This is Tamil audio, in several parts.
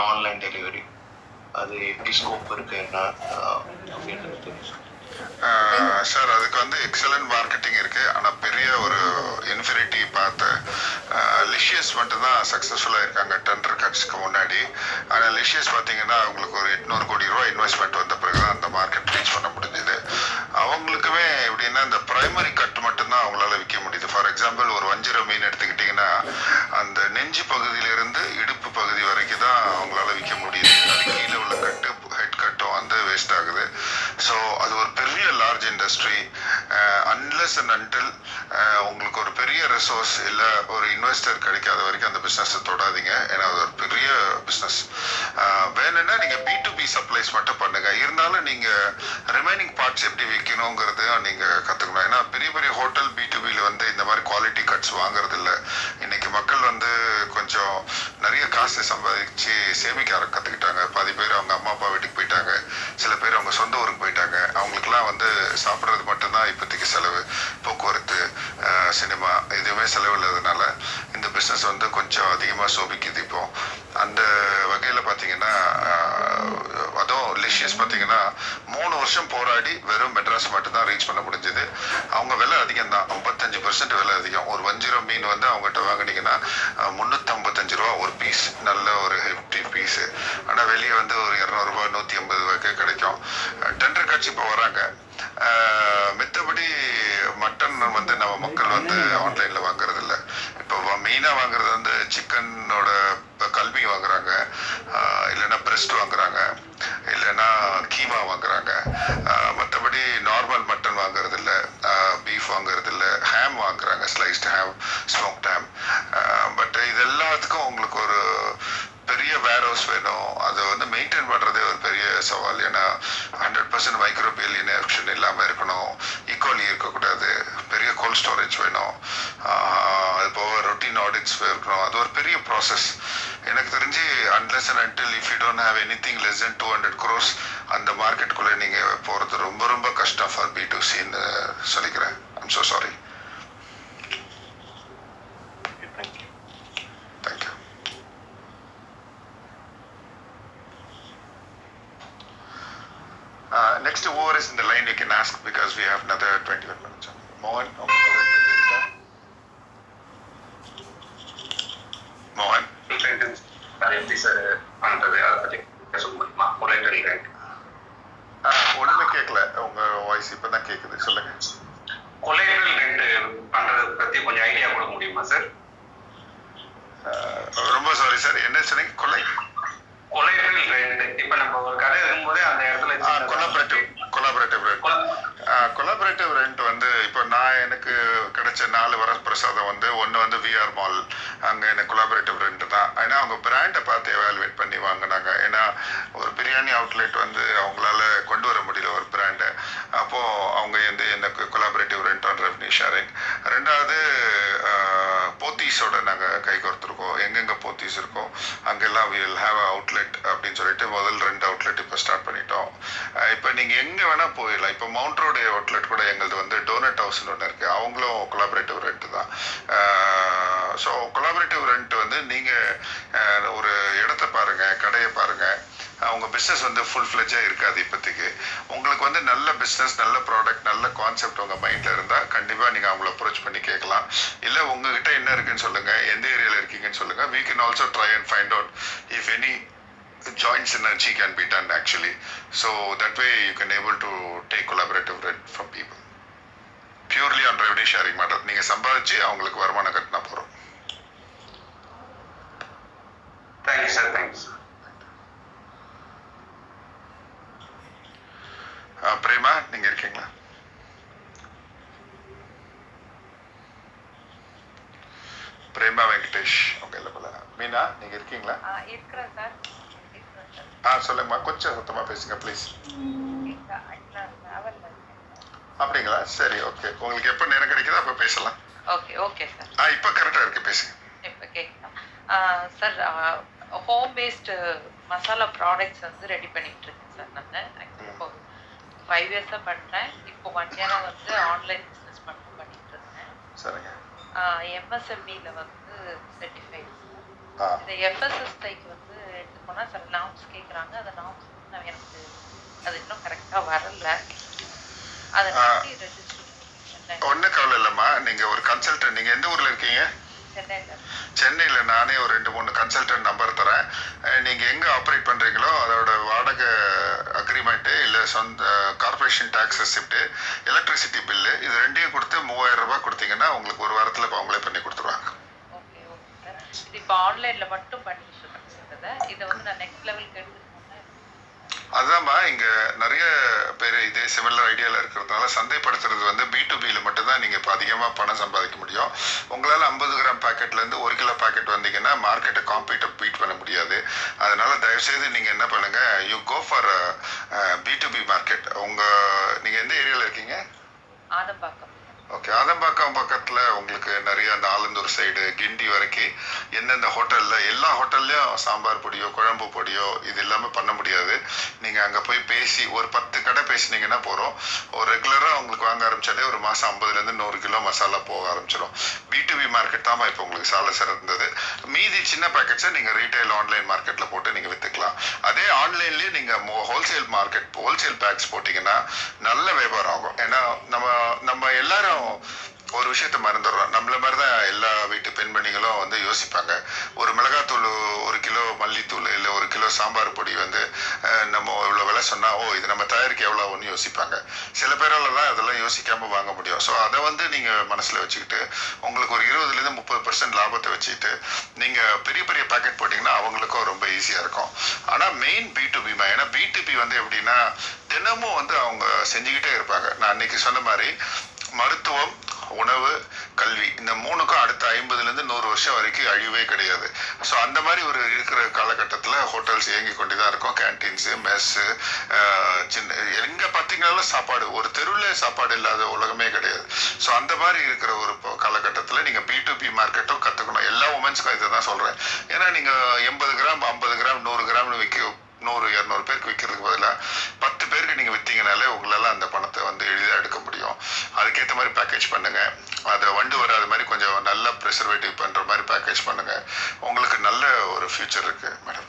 இன் ஆன்லைன் டெலிவரி அது எப்படி ஸ்கோப் இருக்கு என்ன அப்படின்றது சார் அதுக்கு வந்து எக்ஸலன்ட் மார்க்கெட்டிங் இருக்கு. ஆனா பெரிய ஒரு இன்ஃபினிட்டி பார்த்து லிஷியஸ் மட்டும் தான் சக்ஸஸ்ஃபுல்லாக இருக்காங்க. டெண்டர் கட்ஸ்க்கு முன்னாடி. ஆனால் லிஷியஸ் பார்த்தீங்கன்னா அவங்களுக்கு ஒரு எட்நூறு கோடி ரூபாய் இன்வெஸ்ட்மெண்ட் வந்த பிறகு தான் அந்த மார்க்கெட் ரீச் பண்ண முடிஞ்சுது. அவங்களுக்குமே எப்படின்னா இந்த பிரைமரி கட் மட்டும்தான் அவங்களால விற்க முடியுது. ஃபார் எக்ஸாம்பிள் ஒரு வஞ்சிர மீன் எடுத்துக்கிட்டிங்கன்னா அந்த நெஞ்சு பகுதியிலிருந்து இடுப்பு பகுதி வரைக்கும் தான் அவங்களால விற்க முடியுது. அது கீழே உள்ள கட்டு ஹெட் கட்டும் வந்து வேஸ்ட் ஆகுது. ஸோ அது ஒரு பெரிய large industry unless and until உங்களுக்கு ஒரு பெரிய ரிசோர்ஸ் இல்லை ஒரு இன்வெஸ்டர் கிடைக்காத வரைக்கும் அந்த பிஸ்னஸை தொடாதீங்க. ஏன்னா அது ஒரு பெரிய பிஸ்னஸ் uh, வேணும்னா நீங்கள் பி டு பி சப்ளைஸ் மட்டும் பண்ணுங்கள் இருந்தாலும் நீங்கள் ரிமைனிங் பார்ட்ஸ் எப்படி விற்கணுங்கிறதையும் நீங்கள் கற்றுக்கணும் ஏன்னா பெரிய பெரிய ஹோட்டல் பி டு பியில் வந்து இந்த மாதிரி குவாலிட்டி கட்ஸ் வாங்குறது இல்லை. இன்னைக்கு மக்கள் வந்து கொஞ்சம் நிறைய காசு சம்பாதிச்சு சேமிக்க ஆர- பாதி பேர் அவங்க அம்மா அப்பா வீட்டுக்கு போயிட்டாங்க. சில பேர் அவங்க சொந்த ஊருக்கு போயிட்டாங்க. அவங்களுக்குலாம் வந்து சாப்பிட்றது மட்டும்தான் இப்போதைக்கு செலவு போக்குவரத்து சினிமா எதுவுமே செலவு இல்லாததுனால இந்த பிஸ்னஸ் வந்து கொஞ்சம் அதிகமாக சோபிக்குது இப்போ. அந்த வகையில் பார்த்தீங்கன்னா அதுவும் லிஷியஸ் பார்த்தீங்கன்னா மூணு வருஷம் போராடி வெறும் மெட்ராஸ் மட்டும்தான் ரீச் பண்ண முடிஞ்சது. அவங்க விலை அதிகம் தான் ஐம்பத்தஞ்சு பர்சன்ட் விலை அதிகம். ஒரு வஞ்சிரம் மீன் வந்து அவங்ககிட்ட வாங்கினீங்கன்னா முந்நூற்றம்பத்தஞ்சு ரூபா ஒரு பீஸ் நல்ல ஒரு ஹெஃப்டி பீஸு ஆனால் வெளியே வந்து ஒரு இரநூறுபா நூற்றி ஐம்பது ரூபாய்க்கு கிடைக்கும். டெண்டர் காட்சி இப்போ வராங்க. மக்கள் வந்து ஆன்லைனில் வாங்குறது இல்லை இப்போ மெயினாக வாங்குறது வந்து சிக்கனோட கல்வி வாங்குறாங்க. இல்லைன்னா பிரெஸ்ட் வாங்குறாங்க. இல்லைன்னா கீமா வாங்குறாங்க. மற்றபடி நார்மல் மட்டன் வாங்குறது இல்லை பீஃப் வாங்குறது இல்லை ஹேம் வாங்குறாங்க. Sliced ham smoked ham but இது எல்லாத்துக்கும் உங்களுக்கு ஒரு பெரிய வேர் ஹவுஸ் வேணும். அதை வந்து மெயின்டைன் பண்ணுறதே ஒரு பெரிய சவால். ஏன்னா ஹண்ட்ரட் பர்சன்ட் மைக்ரோபியல் இன்ஃபெக்ஷன் இல்லாமல் இருக்கணும். ஈக்குவலி இருக்கக்கூடாது. பெரிய கோல்ட் ஸ்டோரேஜ் வேணும். அது போக ரொட்டீன் ஆடிட்ஸ் இருக்கணும். அது ஒரு பெரிய ப்ராசஸ் எனக்கு தெரிஞ்சு unless and until if you don't have anything less than two hundred crores அந்த மார்க்கெட்டுக்குள்ளே நீங்கள் போகிறது ரொம்ப ரொம்ப கஷ்டம் ஃபார் பி டு சின்னு சொல்லிக்கிறேன். I'm so sorry thank you thank you Uh, next whoever is in the line you can ask because we have another 21 minutes. Mohan, உங்களுக்கு ஏதாவது கேள்வி இருக்கா? மோகன் அது எப்படி சார் பண்றது அதை பத்தி பேச முடியுமா முறைகள் ரேங்க் ஆஹ், ஒண்ணுமே கேட்கல உங்க வாய்ஸ் இப்பதான் கேக்குது சொல்லுங்க கொலைகள் ரெண்டு பண்றது பத்தி கொஞ்சம் ஐடியா கொடுக்க முடியுமா சார் ஆஹ், ரொம்ப சாரி சார் என்ன சொன்னீங்க கொலை கொலைகள் ரெண்டு இப்ப நம்ம ஒரு கடை இருக்கும்போதே அந்த இடத்துல சின்னதா- கொலாபரேட்டிவ் கொலாபரேட்டிவ் ரெண்ட் கொல- கொலாபரேட்டிவ் ரெண்ட் வந்து இப்போ நான் எனக்கு கிடைச்ச நாலு வரப்பிரசாதம் வந்து ஒன்று வந்து விஆர் மால் அங்கே எனக்கு கொலாபரேட்டிவ் ரெண்ட் தான் ஏன்னா அவங்க பிராண்டை பார்த்து எவாலுவேட் பண்ணி வாங்கினாங்க. ஏன்னா ஒரு பிரியாணி அவுட்லெட் வந்து அவங்களால கொண்டு வர முடியல ஒரு பிராண்டை அப்போது அவங்க வந்து எனக்கு collaborative rent on revenue sharing ரெண்டாவது போத்தீஸோட நாங்கள் கை கோர்த்துருக்கோம். எங்கெங்கே போத்தீஸ் இருக்கோ அங்கெல்லாம் வில் ஹாவ் அவுட்லெட் அப்படின்னு சொல்லிட்டு முதல் ரெண்டு அவுட்லெட் இப்போ ஸ்டார்ட் பண்ணிட்டோம். இப்போ நீங்கள் எங்கே வேணால் போயிடலாம். இப்போ மவுண்ட் ரோடு அவுட்லெட் கூட எங்களது வந்து டோனட் ஹவுஸ்னு ஒன்று இருக்குது அவங்களும் கொலாபரேட்டிவ் ரெண்ட் தான். ஸோ கொலாபரேட்டிவ் ரெண்ட் வந்து நீங்கள் கடையை பாருங்கள் அவங்க பிஸ்னஸ் வந்து ஃபுல் ஃப்ளெஜாக இருக்காது இப்போதைக்கு. உங்களுக்கு வந்து நல்ல பிஸ்னஸ் நல்ல ப்ராடக்ட் நல்ல கான்செப்ட் உங்கள் மைண்டில் இருந்தால் கண்டிப்பாக நீங்கள் அவங்கள அப்ரோச் பண்ணி கேட்கலாம். இல்லை உங்ககிட்ட என்ன இருக்குன்னு சொல்லுங்கள் எந்த ஏரியாவில் இருக்கீங்கன்னு சொல்லுங்கள் we can also try and find out if any joint synergy can be done actually. So that way you can able to take collaborative rent from people. Purely on revenue sharing model நீங்கள் சம்பாதிச்சு அவங்களுக்கு வருமானம் கட்டினா போகிறோம் thank you sir thank you sir Prema நீங்கள் இருக்கீங்களா பிரேமா வெங்கடேஷ் அவங்க இல்லை போல மீனா நீங்கள் இருக்கீங்களா இருக்கிறேன் சார். ஆ சொல்லுங்கம்மா. கொஞ்சம் சத்தமாக பேசுங்க ப்ளீஸ் கேட்குதா அப்படிங்களா? சரி ஓகே உங்களுக்கு எப்போ நேரம் கிடைக்குதோ அப்போ பேசலாம். Okay okay sir. ஆ இப்போ கரெக்டாக இருக்கு பேசுங்க. இப்போ கேட்கலாம் sir home based masala products வந்து ரெடி பண்ணிட்டு இருக்கேன் சார் நான். ஆக்சுவலி இப்போ ஃபைவ் இயர்ஸாக பண்ணுறேன் இப்போ ஒன் இயராக வந்து ஆன்லைன் பிஸ்னஸ் பண்ண பண்ணிட்டு இருக்கேன். சரிங்க. எம்எஸ்எம்இல வந்து சர்டிஃபைட் இந்த எஃப்எஸ்எஸ்ஐக்கு வந்து எடுத்து போனால் சில நாம்ஸ் கேட்குறாங்க அந்த நாம்ஸ் நான் எனக்கு அது இன்னும் கரெக்டாக வரல. அதை. எப்படி ரெஜிஸ்டர் ஒன்றும் கவலை இல்லைம்மா. நீங்கள் ஒரு கன்சல்டன்ட் நீங்கள் எந்த ஊரில் இருக்கீங்க? சென்னையில் சென்னையில் நானே ஒரு ரெண்டு மூணு கன்சல்டன்ட் நம்பர் தரேன். நீங்க எங்க ஆப்ரேட் பண்றீங்களோ அதோட வாடகை அக்ரிமெண்ட்டு இல்லை சொந்த corporation tax receipt electricity bill இது ரெண்டையும் கொடுத்து மூவாயிரம் ரூபாய் கொடுத்தீங்கன்னா உங்களுக்கு ஒரு வாரத்தில் அவங்களே பண்ணி கொடுத்துருவாங்க. இது இப்போ ஆன்லைனில் மட்டும் பண்ணிட்டு இருக்கேன் சார். இதை இதை வந்து நான் நெக்ஸ்ட் லெவலுக்கு எடுத்துக்கணும்னா அதுதான்மா இங்க நிறைய பேர் இதே சிமிலர் ஐடியால இருக்கிறதுனால சந்தைப்படுத்துறது வந்து பி டு பியில் மட்டும்தான் நீங்க இப்போ அதிகமா பணம் சம்பாதிக்க முடியும். உங்களால ஐம்பது கிராம் பாக்கெட்ல இருந்து ஒரு கிலோ பாக்கெட் வந்தீங்கன்னா மார்க்கெட்டை காம்பீட்டை பீட் பண்ண முடியாது. அதனால தயவுசெய்து நீங்க என்ன பண்ணுங்க you go for B to B market உங்க நீங்க எந்த ஏரியால இருக்கீங்க? ஆதம்பாக்கம். ஓகே ஆதம்பாக்கம் பக்கத்தில் உங்களுக்கு நிறைய அந்த ஆலந்தூர் சைடு கிண்டி வரைக்கும் எந்தெந்த ஹோட்டலில் எல்லா ஹோட்டல்லையும் சாம்பார் பொடியோ குழம்பு பொடியோ இது எல்லாமே பண்ண முடியாது. நீங்கள் அங்கே போய் பேசி ஒரு பத்து கடை பேசுனீங்கன்னா போகிறோம் ஒரு ரெகுலராக உங்களுக்கு வாங்க ஆரம்பிச்சாலே ஒரு மாதம் ஐம்பதுலேருந்து நூறு கிலோ மசாலா போக ஆரம்பிச்சிடும் பி மார்க்கெட் தான் இப்போ உங்களுக்கு சாலை சிறந்தது. மீதி சின்ன பேக்கெட்ஸை நீங்கள் ரீட்டைல் ஆன்லைன் மார்க்கெட்டில் போட்டு நீங்கள் விற்றுக்கலாம் அதே ஆன்லைன்லேயே நீங்கள் ஹோல்சேல் மார்க்கெட் ஹோல்சேல் பேக்ஸ் போட்டிங்கன்னா நல்ல வியாபாரம் ஆகும். ஏன்னா நம்ம நம்ம எல்லாரும் ஒரு விஷயத்த மறந்துடுறோம். நம்மள மாதிரி தான் எல்லா வீட்டு பெண்மணிகளும் வந்து யோசிப்பாங்க. ஒரு மிளகாத்தூள் ஒரு கிலோ மல்லித்தூள் இல்லை ஒரு கிலோ சாம்பார் பொடி வந்து நம்ம இவ்வளோ விலை சொன்னால் ஓ இது நம்ம தயாரிக்க எவ்வளோ ஒன்று யோசிப்பாங்க. சில பேரால தான் அதெல்லாம் யோசிக்காமல் வாங்க முடியும். ஸோ அதை வந்து நீங்கள் மனசில் வச்சுக்கிட்டு உங்களுக்கு ஒரு இருபதுலேருந்து முப்பது பர்சன்ட் லாபத்தை வச்சுக்கிட்டு நீங்கள் பெரிய பெரிய பாக்கெட் போட்டிங்கன்னா அவங்களுக்கும் ரொம்ப ஈஸியாக இருக்கும். ஆனால் மெயின் பி டு பிமா ஏன்னா பி டு பி வந்து எப்படின்னா தினமும் வந்து அவங்க செஞ்சுக்கிட்டே இருப்பாங்க. நான் அன்னைக்கு சொன்ன மாதிரி மருத்துவம் உணவு கல்வி இந்த மூணுக்கும் அடுத்த ஐம்பதுலேருந்து நூறு வருஷம் வரைக்கும் அழிவே கிடையாது. ஸோ அந்த மாதிரி ஒரு இருக்கிற காலகட்டத்தில் ஹோட்டல்ஸ் இயங்கி கொண்டு தான் இருக்கும் கேன்டீன்ஸு மெஸ்ஸு சின்ன எங்கே பார்த்தீங்கன்னாலும் சாப்பாடு ஒரு தெருவில் சாப்பாடு இல்லாத உலகமே கிடையாது. ஸோ அந்த மாதிரி இருக்கிற ஒரு காலகட்டத்தில் நீங்கள் பி டு பி மார்க்கெட்டும் கற்றுக்கணும் எல்லா உமன்ஸ்க்கும் இதை தான் சொல்கிறேன் ஏன்னா நீங்கள் எண்பது கிராம் ஐம்பது கிராம் நூறு கிராம்னு விற்க நூறு இரநூறு பேருக்கு விற்கிறதுக்கு பதிலாக பத்து பேருக்கு நீங்கள் விற்றீங்கனாலே உங்களால் அந்த பணத்தை வந்து எளிதாக எடுக்க முடியும். அதுக்கேற்ற மாதிரி பேக்கேஜ் பண்ணுங்க. அதை வண்டு வராத மாதிரி கொஞ்சம் நல்ல ப்ரிசர்வேட்டிவ் பண்ணுற மாதிரி பேக்கேஜ் பண்ணுங்க. உங்களுக்கு நல்ல ஒரு ஃபியூச்சர் இருக்கு madam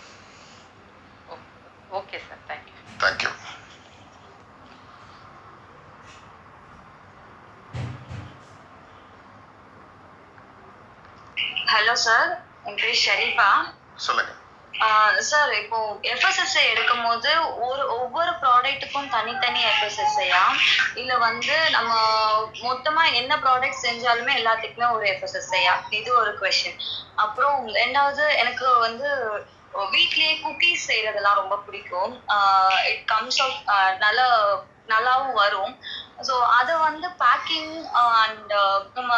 okay sir thank you thank you hello sir என் பேர் ஷரீஃபா? சொல்லுங்க. சார் இப்போ எஃப்எஸ்எஸ்ஐ எடுக்கும் போது ஒரு ஒவ்வொரு ப்ராடக்ட்டுக்கும் தனித்தனி எஃப்எஸ்எஸ்ஐயா இல்ல வந்து நம்ம மொத்தமா என்ன ப்ராடக்ட் செஞ்சாலுமே எல்லாத்துக்குமே ஒரு எஃப்எஸ்எஸ்ஐயா இது ஒரு கொஸ்டின் அப்புறம் ரெண்டாவது எனக்கு வந்து வீட்லயே குக்கீஸ் செய்யறதெல்லாம் ரொம்ப பிடிக்கும். இட் கம்ஸ் ஆஃப் நல்ல நல்லாவும் வரும். ஸோ அதை வந்து பேக்கிங் அண்ட் நம்ம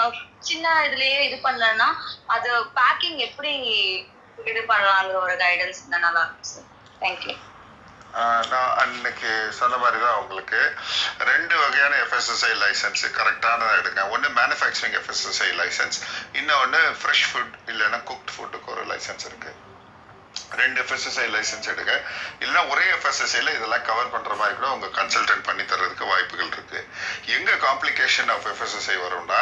சின்ன இதுலயே இது பண்ணலன்னா அது பேக்கிங் எப்படி இது பண்ணலாங்கிற ஒரு கைடன்ஸ் இருந்தால் நல்லா இருக்கும் சார் தேங்க்யூ ஆஹ் நான் அன்னைக்கு சொன்ன மாதிரி தான் உங்களுக்கு. ரெண்டு வகையான எஃப்எஸ்எஸ்ஐ லைசன்ஸ் கரெக்டானதாக எடுங்க. ஒன்று மேனுஃபேக்சரிங் எஃப்எஸ்எஸ்ஐ லைசன்ஸ் இன்னொன்று ஃப்ரெஷ் ஃபுட் இல்லைன்னா குக்ட் ஃபுட்டுக்கு ஒரு லைசன்ஸ் இருக்குது ரெண்டு எஃப்எஸ்எஸ்ஐ லைசன்ஸ் எடுங்க. இல்லைன்னா ஒரே எஃப்எஸ்எஸ்ஐல இதெல்லாம் கவர் பண்ணுற மாதிரி கூட உங்கள் கன்சல்டன்ட் பண்ணி தர்றதுக்கு வாய்ப்புகள் இருக்கு. எங்கே காம்ப்ளிகேஷன் ஆஃப் எஃப்எஸ்எஸ்ஐ வரும்னா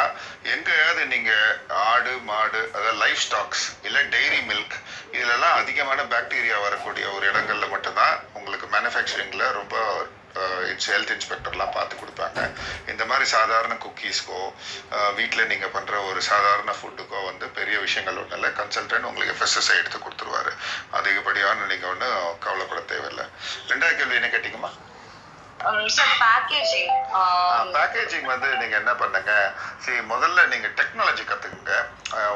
எங்கேயாவது நீங்கள் ஆடு மாடு அதாவது லைஃப் ஸ்டாக்ஸ் இல்லை டெய்ரி மில்க் இதுலலாம் அதிகமான பாக்டீரியா வரக்கூடிய ஒரு இடங்கள்ல மட்டும்தான் உங்களுக்கு மேனுஃபேக்சரிங்கில் ரொம்ப இட்ஸ் ஹெல்த் இன்ஸ்பெக்டர்லாம் பார்த்து கொடுப்பாங்க இந்த மாதிரி சாதாரண குக்கீஸ்க்கோ வீட்டில் நீங்கள் பண்ணுற ஒரு சாதாரண ஃபுட்டுக்கோ வந்து பெரிய விஷயங்கள் ஒன்றும் இல்லை. கன்சல்டன்ட் உங்களுக்கு எஃப்எஸ்எஸ்ஐ எடுத்து கொடுத்துருவாரு. அதிகப்படியான நீங்கள் ஒன்றும் கவலைப்பட தேவையில்லை. ரெண்டாவது கேள்வி என்ன கேட்டிங்கம்மா? பேக்கேஜிங் பேக்கேஜிங் வந்து நீங்க என்ன பண்ணுங்க? சரி முதல்ல நீங்க டெக்னாலஜி கத்துக்குங்க.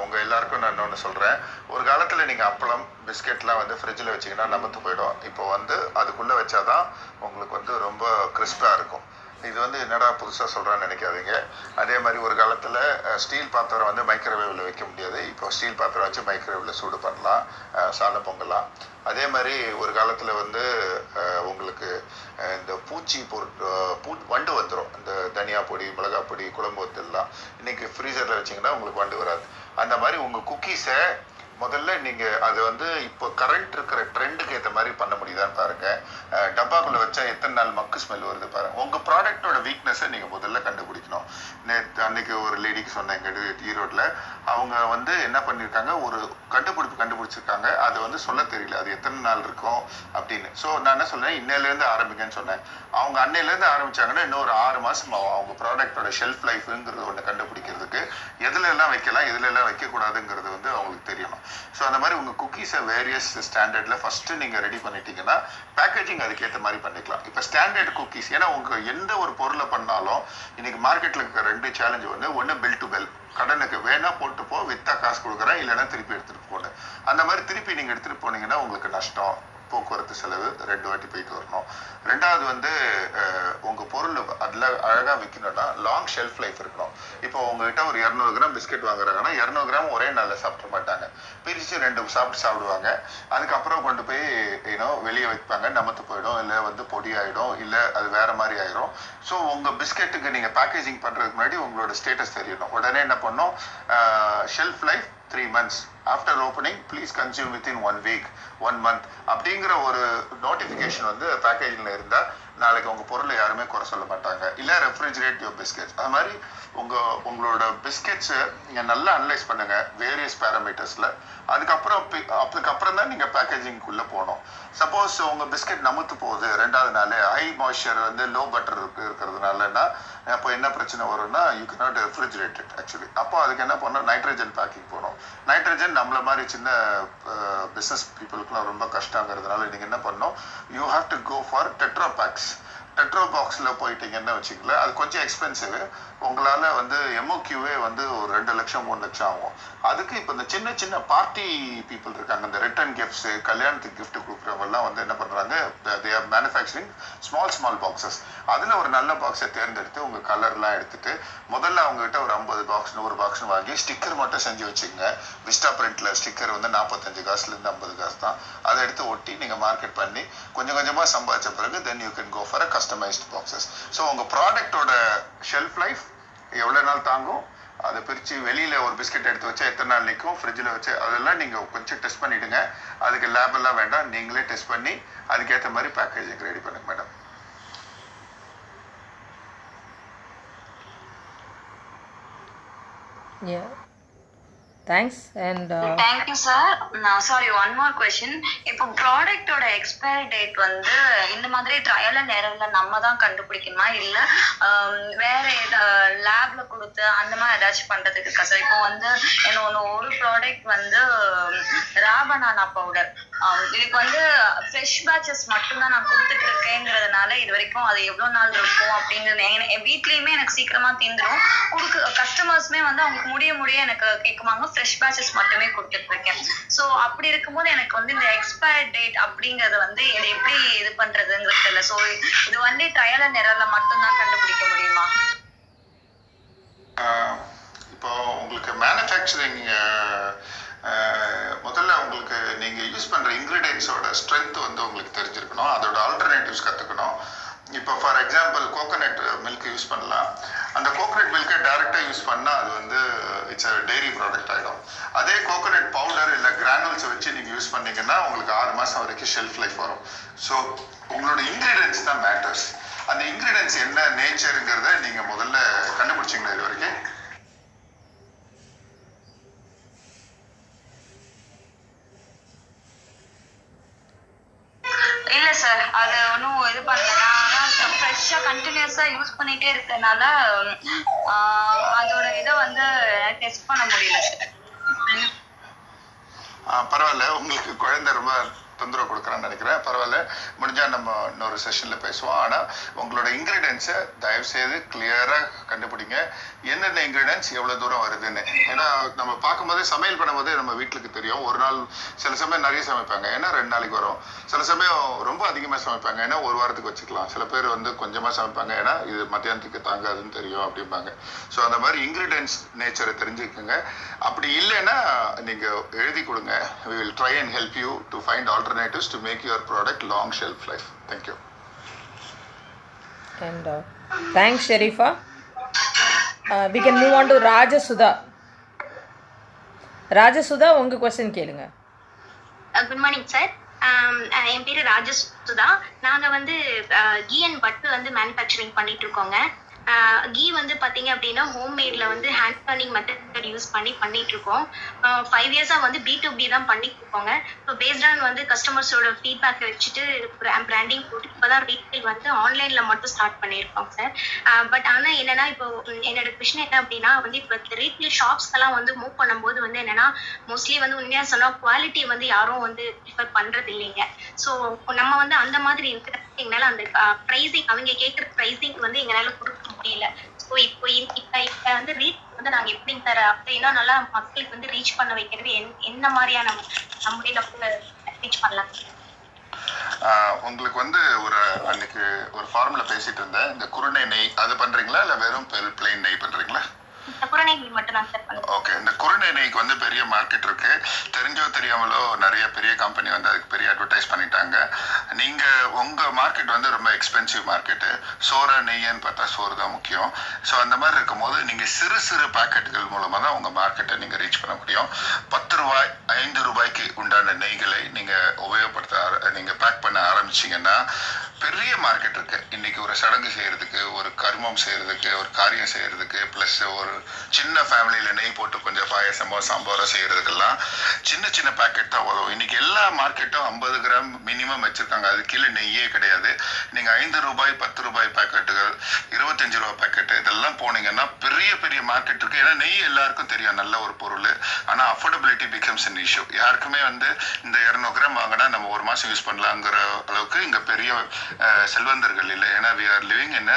உங்க எல்லாருக்கும் நான் ஒன்று சொல்றேன். ஒரு காலத்துல நீங்க அப்பளம் பிஸ்கெட்லாம் வந்து ஃப்ரிட்ஜில் வச்சீங்கன்னா நமத்து போயிடும். இப்போ வந்து அதுக்குள்ள வச்சாதான் உங்களுக்கு வந்து ரொம்ப கிறிஸ்பா இருக்கும். இது வந்து என்னடா புதுசாக சொல்கிறான்னு நினைக்காதீங்க. அதே மாதிரி ஒரு காலத்தில் ஸ்டீல் பாத்திரம் வந்து மைக்ரோவேவில் வைக்க முடியாது. இப்போ ஸ்டீல் பாத்திரம் வச்சு மைக்ரோவேவில் சூடு பண்ணலாம் அஹ் சாதம் பொங்கலாம். அதே மாதிரி ஒரு காலத்தில் வந்து உங்களுக்கு இந்த பூச்சி பொருட் பூ வண்டு வந்துடும் இந்த தனியா பொடி மிளகா பொடி குழம்பு வத்தல்லாம். இன்னைக்கு ஃப்ரீசரில் வச்சிங்கன்னா உங்களுக்கு வண்டு வராது. அந்த மாதிரி உங்கள் குக்கீஸை முதல்ல நீங்கள் அது வந்து இப்போ கரண்ட் இருக்கிற ட்ரெண்டுக்கு ஏற்ற மாதிரி பண்ண முடியுதான்னு பாருங்கள் டப்பாக்குள்ளே வச்சா எத்தனை நாள் மக்கு ஸ்மெல் வருது பாருங்கள் உங்கள் ப்ராடக்டோட வீக்னஸை நீங்கள் முதல்ல கண்டுபிடிக்கணும். நேற்று அன்னைக்கு ஒரு லேடிக்கு சொன்னேன் எங்க ஈரோட்டில் அவங்க வந்து என்ன பண்ணியிருக்காங்க ஒரு கண்டுபிடிப்பு கண்டுபிடிச்சிருக்காங்க. அது வந்து சொல்ல தெரியல. அது எத்தனை நாள் இருக்கும் அப்படின்னு. ஸோ நான் என்ன சொன்னேன் இன்னையிலேருந்து ஆரம்பிக்கன்னு சொன்னேன். அவங்க அன்னையிலேருந்து ஆரம்பிச்சாங்கன்னா இன்னும் ஒரு ஆறு மாதம் ஆகும். அவங்க ப்ராடக்டோட ஷெல்ஃப் லைஃப்ங்கிறது ஒன்று கண்டுபிடிக்கிறதுக்கு. எதுல எல்லாம் வைக்கலாம் எதுல எல்லாம் வைக்கக்கூடாதுங்கிறது வந்து அவங்களுக்கு தெரியணும். ஸோ அந்த மாதிரி உங்கள் குக்கீஸை வேரியஸ் ஸ்டாண்டர்டில் ஃபஸ்ட்டு நீங்கள் ரெடி பண்ணிட்டீங்கன்னா பேக்கேஜிங் அதுக்கேற்ற மாதிரி பண்ணிக்கலாம். இப்போ ஸ்டாண்டர்ட் குக்கீஸ் ஏன்னா உங்கள் எந்த ஒரு பொருளை பண்ணாலும் இன்னைக்கு மார்க்கெட்டில் இருக்கிற ரெண்டு சேலஞ்சு வந்து ஒன்று பெல் டு பெல் கடனுக்கு வேணா போட்டு போ வித்தா காசு கொடுக்குறேன் இல்லைன்னா திருப்பி எடுத்துட்டு போகணும் அந்த மாதிரி திருப்பி நீங்க எடுத்துட்டு போனீங்கன்னா உங்களுக்கு நஷ்டம். போக்குவரத்து செலவு ரெண்டு வாட்டி போயிட்டு வரணும். ரெண்டாவது வந்து உங்கள் உங்க பொருள் அதுல அழகா விற்கணும்னா லாங் ஷெல்ஃப் லைஃப் இருக்கணும். இப்போ உங்ககிட்ட ஒரு இரநூறு கிராம் பிஸ்கெட் வாங்குறாங்கன்னா இரநூறு கிராம் ஒரே நாளில் சாப்பிட மாட்டாங்க. பிரிச்சு ரெண்டு சாப்பிட்டு சாப்பிடுவாங்க. அதுக்கப்புறம் கொண்டு போய் ஏன்னோ வெளியே வைப்பாங்க. நமத்து போயிடும் இல்லை வந்து பொடி ஆயிடும் இல்லை அது வேற மாதிரி ஆயிரும். ஸோ உங்க பிஸ்கெட்டுக்கு நீங்க பேக்கேஜிங் பண்றதுக்கு முன்னாடி உங்களோட ஸ்டேட்டஸ் தெரியணும். உடனே என்ன பண்ணும் shelf life three months after opening please consume within one week one month அப்படிங்கிற ஒரு நோட்டிஃபிகேஷன் வந்து பேக்கேஜில் இருந்தால் நாளைக்கு உங்கள் பொருளை யாருமே குறை சொல்ல மாட்டாங்க. இல்லை ரெஃப்ரிஜரேட் யோர் பிஸ்கெட்ஸ் அது மாதிரி உங்கள் உங்களோட பிஸ்கெட்ஸை நீங்கள் நல்லா அனலைஸ் பண்ணுங்கள் வேரியஸ் பேராமீட்டர்ஸில் அதுக்கப்புறம் அதுக்கப்புறம் தான் நீங்கள் பேக்கேஜிங்குள்ளே போகணும். சப்போஸ் உங்கள் பிஸ்கெட் நமுத்து போகுது ரெண்டாவது நாள் ஹை மாய்ஸ்சர் வந்து லோ பட்டர் இருக்கு இருக்கிறதுனாலன்னா அப்போ என்ன பிரச்சனை வரும்னா you cannot refrigerate actually அப்போ அதுக்கு என்ன பண்ணோம் நைட்ரஜன் பேக்கிங் போகணும். நைட்ரஜன் நம்மள மாதிரி சின்ன பிஸ்னஸ் பீப்புளுக்குலாம் ரொம்ப கஷ்டங்கிறதுனால நீங்கள் என்ன பண்ணணும்? You have to go for tetra packs tetra பாக்ஸில் போயிட்டீங்கன்னு வச்சுக்கல அது கொஞ்சம் எக்ஸ்பென்சிவ் உங்களால் வந்து எம்ஓக்யூவே வந்து ஒரு ரெண்டு லட்சம் மூணு லட்சம் ஆகும். அதுக்கு இப்போ இந்த சின்ன சின்ன பார்ட்டி பீப்புள் இருக்காங்க இந்த ரிட்டர்ன் கிஃப்ட்ஸு கல்யாணத்துக்கு கிஃப்ட் கொடுக்குறவங்கலாம் வந்து என்ன பண்ணுறாங்க they manufacturing small small boxes அதில் ஒரு நல்ல பாக்ஸை தேர்ந்தெடுத்து உங்கள் கலர்லாம் எடுத்துட்டு முதல்ல அவங்ககிட்ட ஒரு ஐம்பது பாக்ஸ் நூறு பாக்ஸ்னு வாங்கி ஸ்டிக்கர் மட்டும் செஞ்சு வச்சுக்கோங்க. விஸ்டா பிரிண்ட்ல ஸ்டிக்கர் வந்து நாற்பத்தஞ்சு காசுலேருந்து ஐம்பது காசு தான். அதை எடுத்து ஒட்டி நீங்கள் மார்க்கெட் பண்ணி கொஞ்சம் கொஞ்சமாக சம்பாதிச்ச பிறகு then you can go for a customized boxes so உங்கள் ப்ராடக்டோட ஷெல்ஃப் லைஃப் எவ்வளோ நாள் தாங்கும்? அதை பிரித்து வெளியில் ஒரு பிஸ்கெட் எடுத்து வச்சா எத்தனை நாள் நிற்கும் ஃப்ரிட்ஜில் வச்சு அதெல்லாம் நீங்கள் கொஞ்சம் டெஸ்ட் பண்ணிவிடுங்க அதுக்கு லேபெல்லாம் வேண்டாம். நீங்களே டெஸ்ட் பண்ணி அதுக்கேற்ற மாதிரி பேக்கேஜிங் ரெடி பண்ணுங்க madam Yeah. Thanks and thank you sir நான் சாரி ஒன் மோர் கொஸ்டின் இப்போ ப்ராடக்ட்டோட எக்ஸ்பைரி டேட் வந்து இந்த மாதிரி ட்ரையல் அண்ட் எரர்ல நம்ம தான் கண்டுபிடிக்கணுமா? இல்ல um, வேற வேற லேப்ல கொடுத்து அந்த மாதிரி ஏதாச்சும் பண்றதுக்கு இருக்கா சார் இப்போ வந்து என்ன ஒன்று ஒரு ப்ராடக்ட் வந்து ரா பனானா பவுடர் இதுக்கு வந்து ஃப்ரெஷ் பேட்சஸ் மட்டும்தான் நான் கொடுத்துட்டு இருக்கேங்கிறதுனால இது வரைக்கும் அது எவ்வளவு நாள் இருக்கும் அப்படிங்கிறது என் வீட்லயுமே எனக்கு சீக்கிரமா தீந்துடும் கொடுக்க கஸ்டமர்ஸுமே வந்து அவங்களுக்கு முடிய முடிய எனக்கு கேட்குவாங்க ஃப்ரெஷ் பேட்சஸ் மட்டுமே கொடுத்துட்டு இருக்கேன் ஸோ அப்படி இருக்கும்போது எனக்கு வந்து இந்த எக்ஸ்பயர் டேட் அப்படிங்கறது வந்து இதை எப்படி இது பண்றதுங்கிறது தெரியல. ஸோ இது வந்து ட்ரையல் அண்ட் எரர்ல மட்டும்தான் கண்டுபிடிக்க முடியுமா? ஆஹ் இப்போ உங்களுக்கு மேனுஃபேக்சரிங் முதல்ல உங்களுக்கு நீங்கள் யூஸ் பண்ணுற இன்க்ரீடியன்ஸோட ஸ்ட்ரென்த் வந்து உங்களுக்கு தெரிஞ்சிருக்கணும். அதோட ஆல்டர்னேட்டிவ்ஸ் கற்றுக்கணும் இப்போ for example coconut milk use பண்ணலாம். அந்த கோகோனட் மில்க்கை டைரெக்டாக யூஸ் பண்ணால் அது வந்து இட்ஸ் அ டெய்ரி ப்ராடக்ட் ஆகிடும் அதே கோகோனட் பவுடர் இல்லை கிரானுல்ஸை வச்சு நீங்கள் யூஸ் பண்ணீங்கன்னா உங்களுக்கு ஆறு மாதம் வரைக்கும் ஷெல்ஃப் லைஃப் வரும். ஸோ உங்களோட இன்க்ரீடியன்ஸ் தான் மேட்டர்ஸ் அந்த இன்க்ரீடியன்ஸ் என்ன நேச்சருங்கிறத நீங்கள் முதல்ல கண்டுபிடிச்சிங்களா இது வரைக்கும் இல்ல சார் அது ஒன்றும் இது பண்ணல நான் ஃப்ரெஷ்ஷாக கண்டினியூஸாக போயிட்டே இருக்கனால ஆஹ் அதோட இதை வந்து டெஸ்ட் பண்ண முடியல. சார் பரவாயில்ல. உங்களுக்கு குழந்தை ரொம்ப தொந்தரவு கொடுக்குறான்னு நினைக்கிறேன். பரவாயில்ல. முடிஞ்சால் நம்ம இன்னொரு செஷனில் பேசுவோம். ஆனால் உங்களோட இன்க்ரீடியன்ஸை தயவுசெய்து கிளியராக கண்டுபிடிங்க. என்னென்ன இன்க்ரீடியன்ஸ் எவ்வளோ தூரம் வருதுன்னு. ஏன்னா நம்ம பார்க்கும்போதே சமையல் பண்ணும்போதே நம்ம வீட்டுக்கு தெரியும். ஒரு நாள் சில சமயம் நிறைய சமைப்பாங்க. ஏன்னா ரெண்டு நாளைக்கு வரும். சில சமயம் ரொம்ப அதிகமாக சமைப்பாங்க. ஏன்னா ஒரு வாரத்துக்கு வச்சுக்கலாம். சில பேர் வந்து கொஞ்சமாக சமைப்பாங்க. ஏன்னா இது மத்தியானத்துக்கு தாங்காதுன்னு தெரியும் அப்படிம்பாங்க. ஸோ அந்த மாதிரி இன்க்ரீடியன்ஸ் நேச்சரை தெரிஞ்சுக்கோங்க. அப்படி இல்லைன்னா நீங்கள் எழுதி கொடுங்க. Will try and help you to find all alternatives to make your product long shelf life thank you and uh, thanks, Sharifa. Uh, we can move on to Rajasudha. Rajasudha உங்கள் கொஸ்டின் கேளுங்க குட் மார்னிங் சார் என் பேர் ராஜசுதா நாங்கள் வந்து கீ அண்ட் பட்டு வந்து மேனுஃபேக்சரிங் பண்ணிட்டு இருக்கோங்க கீ வந்து பார்த்தீங்க அப்படின்னா ஹோம்மேடில் வந்து ஹேண்ட் டர்னிங் மெத்தட் யூஸ் பண்ணி பண்ணிட்டு இருக்கோம் ஃபைவ் இயர்ஸா வந்து பி டு பி தான் பண்ணிட்டு இருக்கோங்க இப்போ பேஸ்ட் ஆன் வந்து கஸ்டமர்ஸோட ஃபீட்பேக் வச்சுட்டு பிராண்டிங் போட்டு இப்போதான் ரீட்டைல் வந்து ஆன்லைன்ல மட்டும் ஸ்டார்ட் பண்ணியிருக்கோம் சார் பட் ஆனா என்னன்னா இப்போ என்னோட கொஷின் என்ன அப்படின்னா வந்து இப்போ ரீட்டைல் ஷாப்ஸ்க்கெல்லாம் வந்து மூவ் பண்ணும்போது வந்து என்னன்னா மோஸ்ட்லி வந்து உண்மையா சொன்னா குவாலிட்டி வந்து யாரும் வந்து ப்ரிஃபர் பண்றது இல்லைங்க. ஸோ நம்ம வந்து அந்த மாதிரி இருக்கிற எங்களால அந்த ப்ரைஸிங் அவங்க கேட்குற ப்ரைஸிங் வந்து எங்களால கொடுக்க முடியல. ஸோ இப்போ இ- இப்ப இப்ப வந்து ரீச் வந்து நாங்க எப்படிங்க சார் அப்படின்னா நல்லா மக்களுக்கு வந்து ரீச் பண்ண வைக்கிறது என்- என்ன மாதிரியான முறையில ரீச் பண்ணலாம்? உங்களுக்கு வந்து ஒரு அன்னைக்கு ஒரு ஃபார்ம்ல பேசிட்டு இருந்தேன். இந்த குருணை நெய் அது பண்றீங்களா? இல்ல வெறும் பிளெயின் நெய் பண்றீங்களா? ஓகே இந்த குருணை நெய்க்கு வந்து பெரிய மார்க்கெட் இருக்கு. தெரிஞ்சோ தெரியாமலோ நிறைய பெரிய கம்பெனி வந்து அதுக்கு பெரிய அட்வர்டைஸ் பண்ணிட்டாங்க. நீங்க உங்க மார்க்கெட் வந்து ரொம்ப எக்ஸ்பென்சிவ் மார்க்கெட்டு சோற நெய்யன்னு பார்த்தா சோறு தான் முக்கியம். ஸோ அந்த மாதிரி இருக்கும்போது நீங்க சிறு சிறு பாக்கெட்டுகள் மூலமா தான் உங்க மார்க்கெட்டை நீங்க ரீச் பண்ண முடியும். பத்து ரூபாய் ஐந்து ரூபாய்க்கு உண்டான நெய்களை நீங்க உபயோகப்படுத்த ஆர- நீங்க பேக் பண்ண ஆரம்பிச்சீங்கன்னா பெரிய மார்க்கெட் இருக்கு. இன்னைக்கு ஒரு சடங்கு செய்யறதுக்கு ஒரு கர்மம் செய்யறதுக்கு ஒரு காரியம் செய்யறதுக்கு பிளஸ் ஒரு சின்ன ஃபேமிலியில நெய் போட்டு கொஞ்சம் பாயசமோ சாம்பாரோ செய்யறதுக்கெல்லாம் சின்ன சின்ன பாக்கெட் தான் வரும். இன்னைக்கு எல்லா மார்க்கெட்டும் ஐம்பது கிராம் மினிமம் வச்சிருக்காங்க. அது கீழே நெய்யே கிடையாது. நீங்க ஐந்து ரூபாய் பத்து ரூபாய் பாக்கெட்டுகள் இருபத்தஞ்சு ரூபாய் பாக்கெட் இதெல்லாம் போனீங்கன்னா பெரிய பெரிய மார்க்கெட் இருக்கு. ஏன்னா நெய் எல்லாருக்கும் தெரியும். நல்ல ஒரு பொருள். ஆனா அஃபோர்டபிலிட்டி பிகம்ஸ் இன் இஷ்யூ யாருக்குமே வந்து இந்த இரநூறு கிராம் வாங்கினா நம்ம ஒரு மாசம் யூஸ் பண்ணலாங்கிற அளவுக்கு இங்க பெரிய செல்வந்தர்கள் இல்லை. ஏன்னா we are living in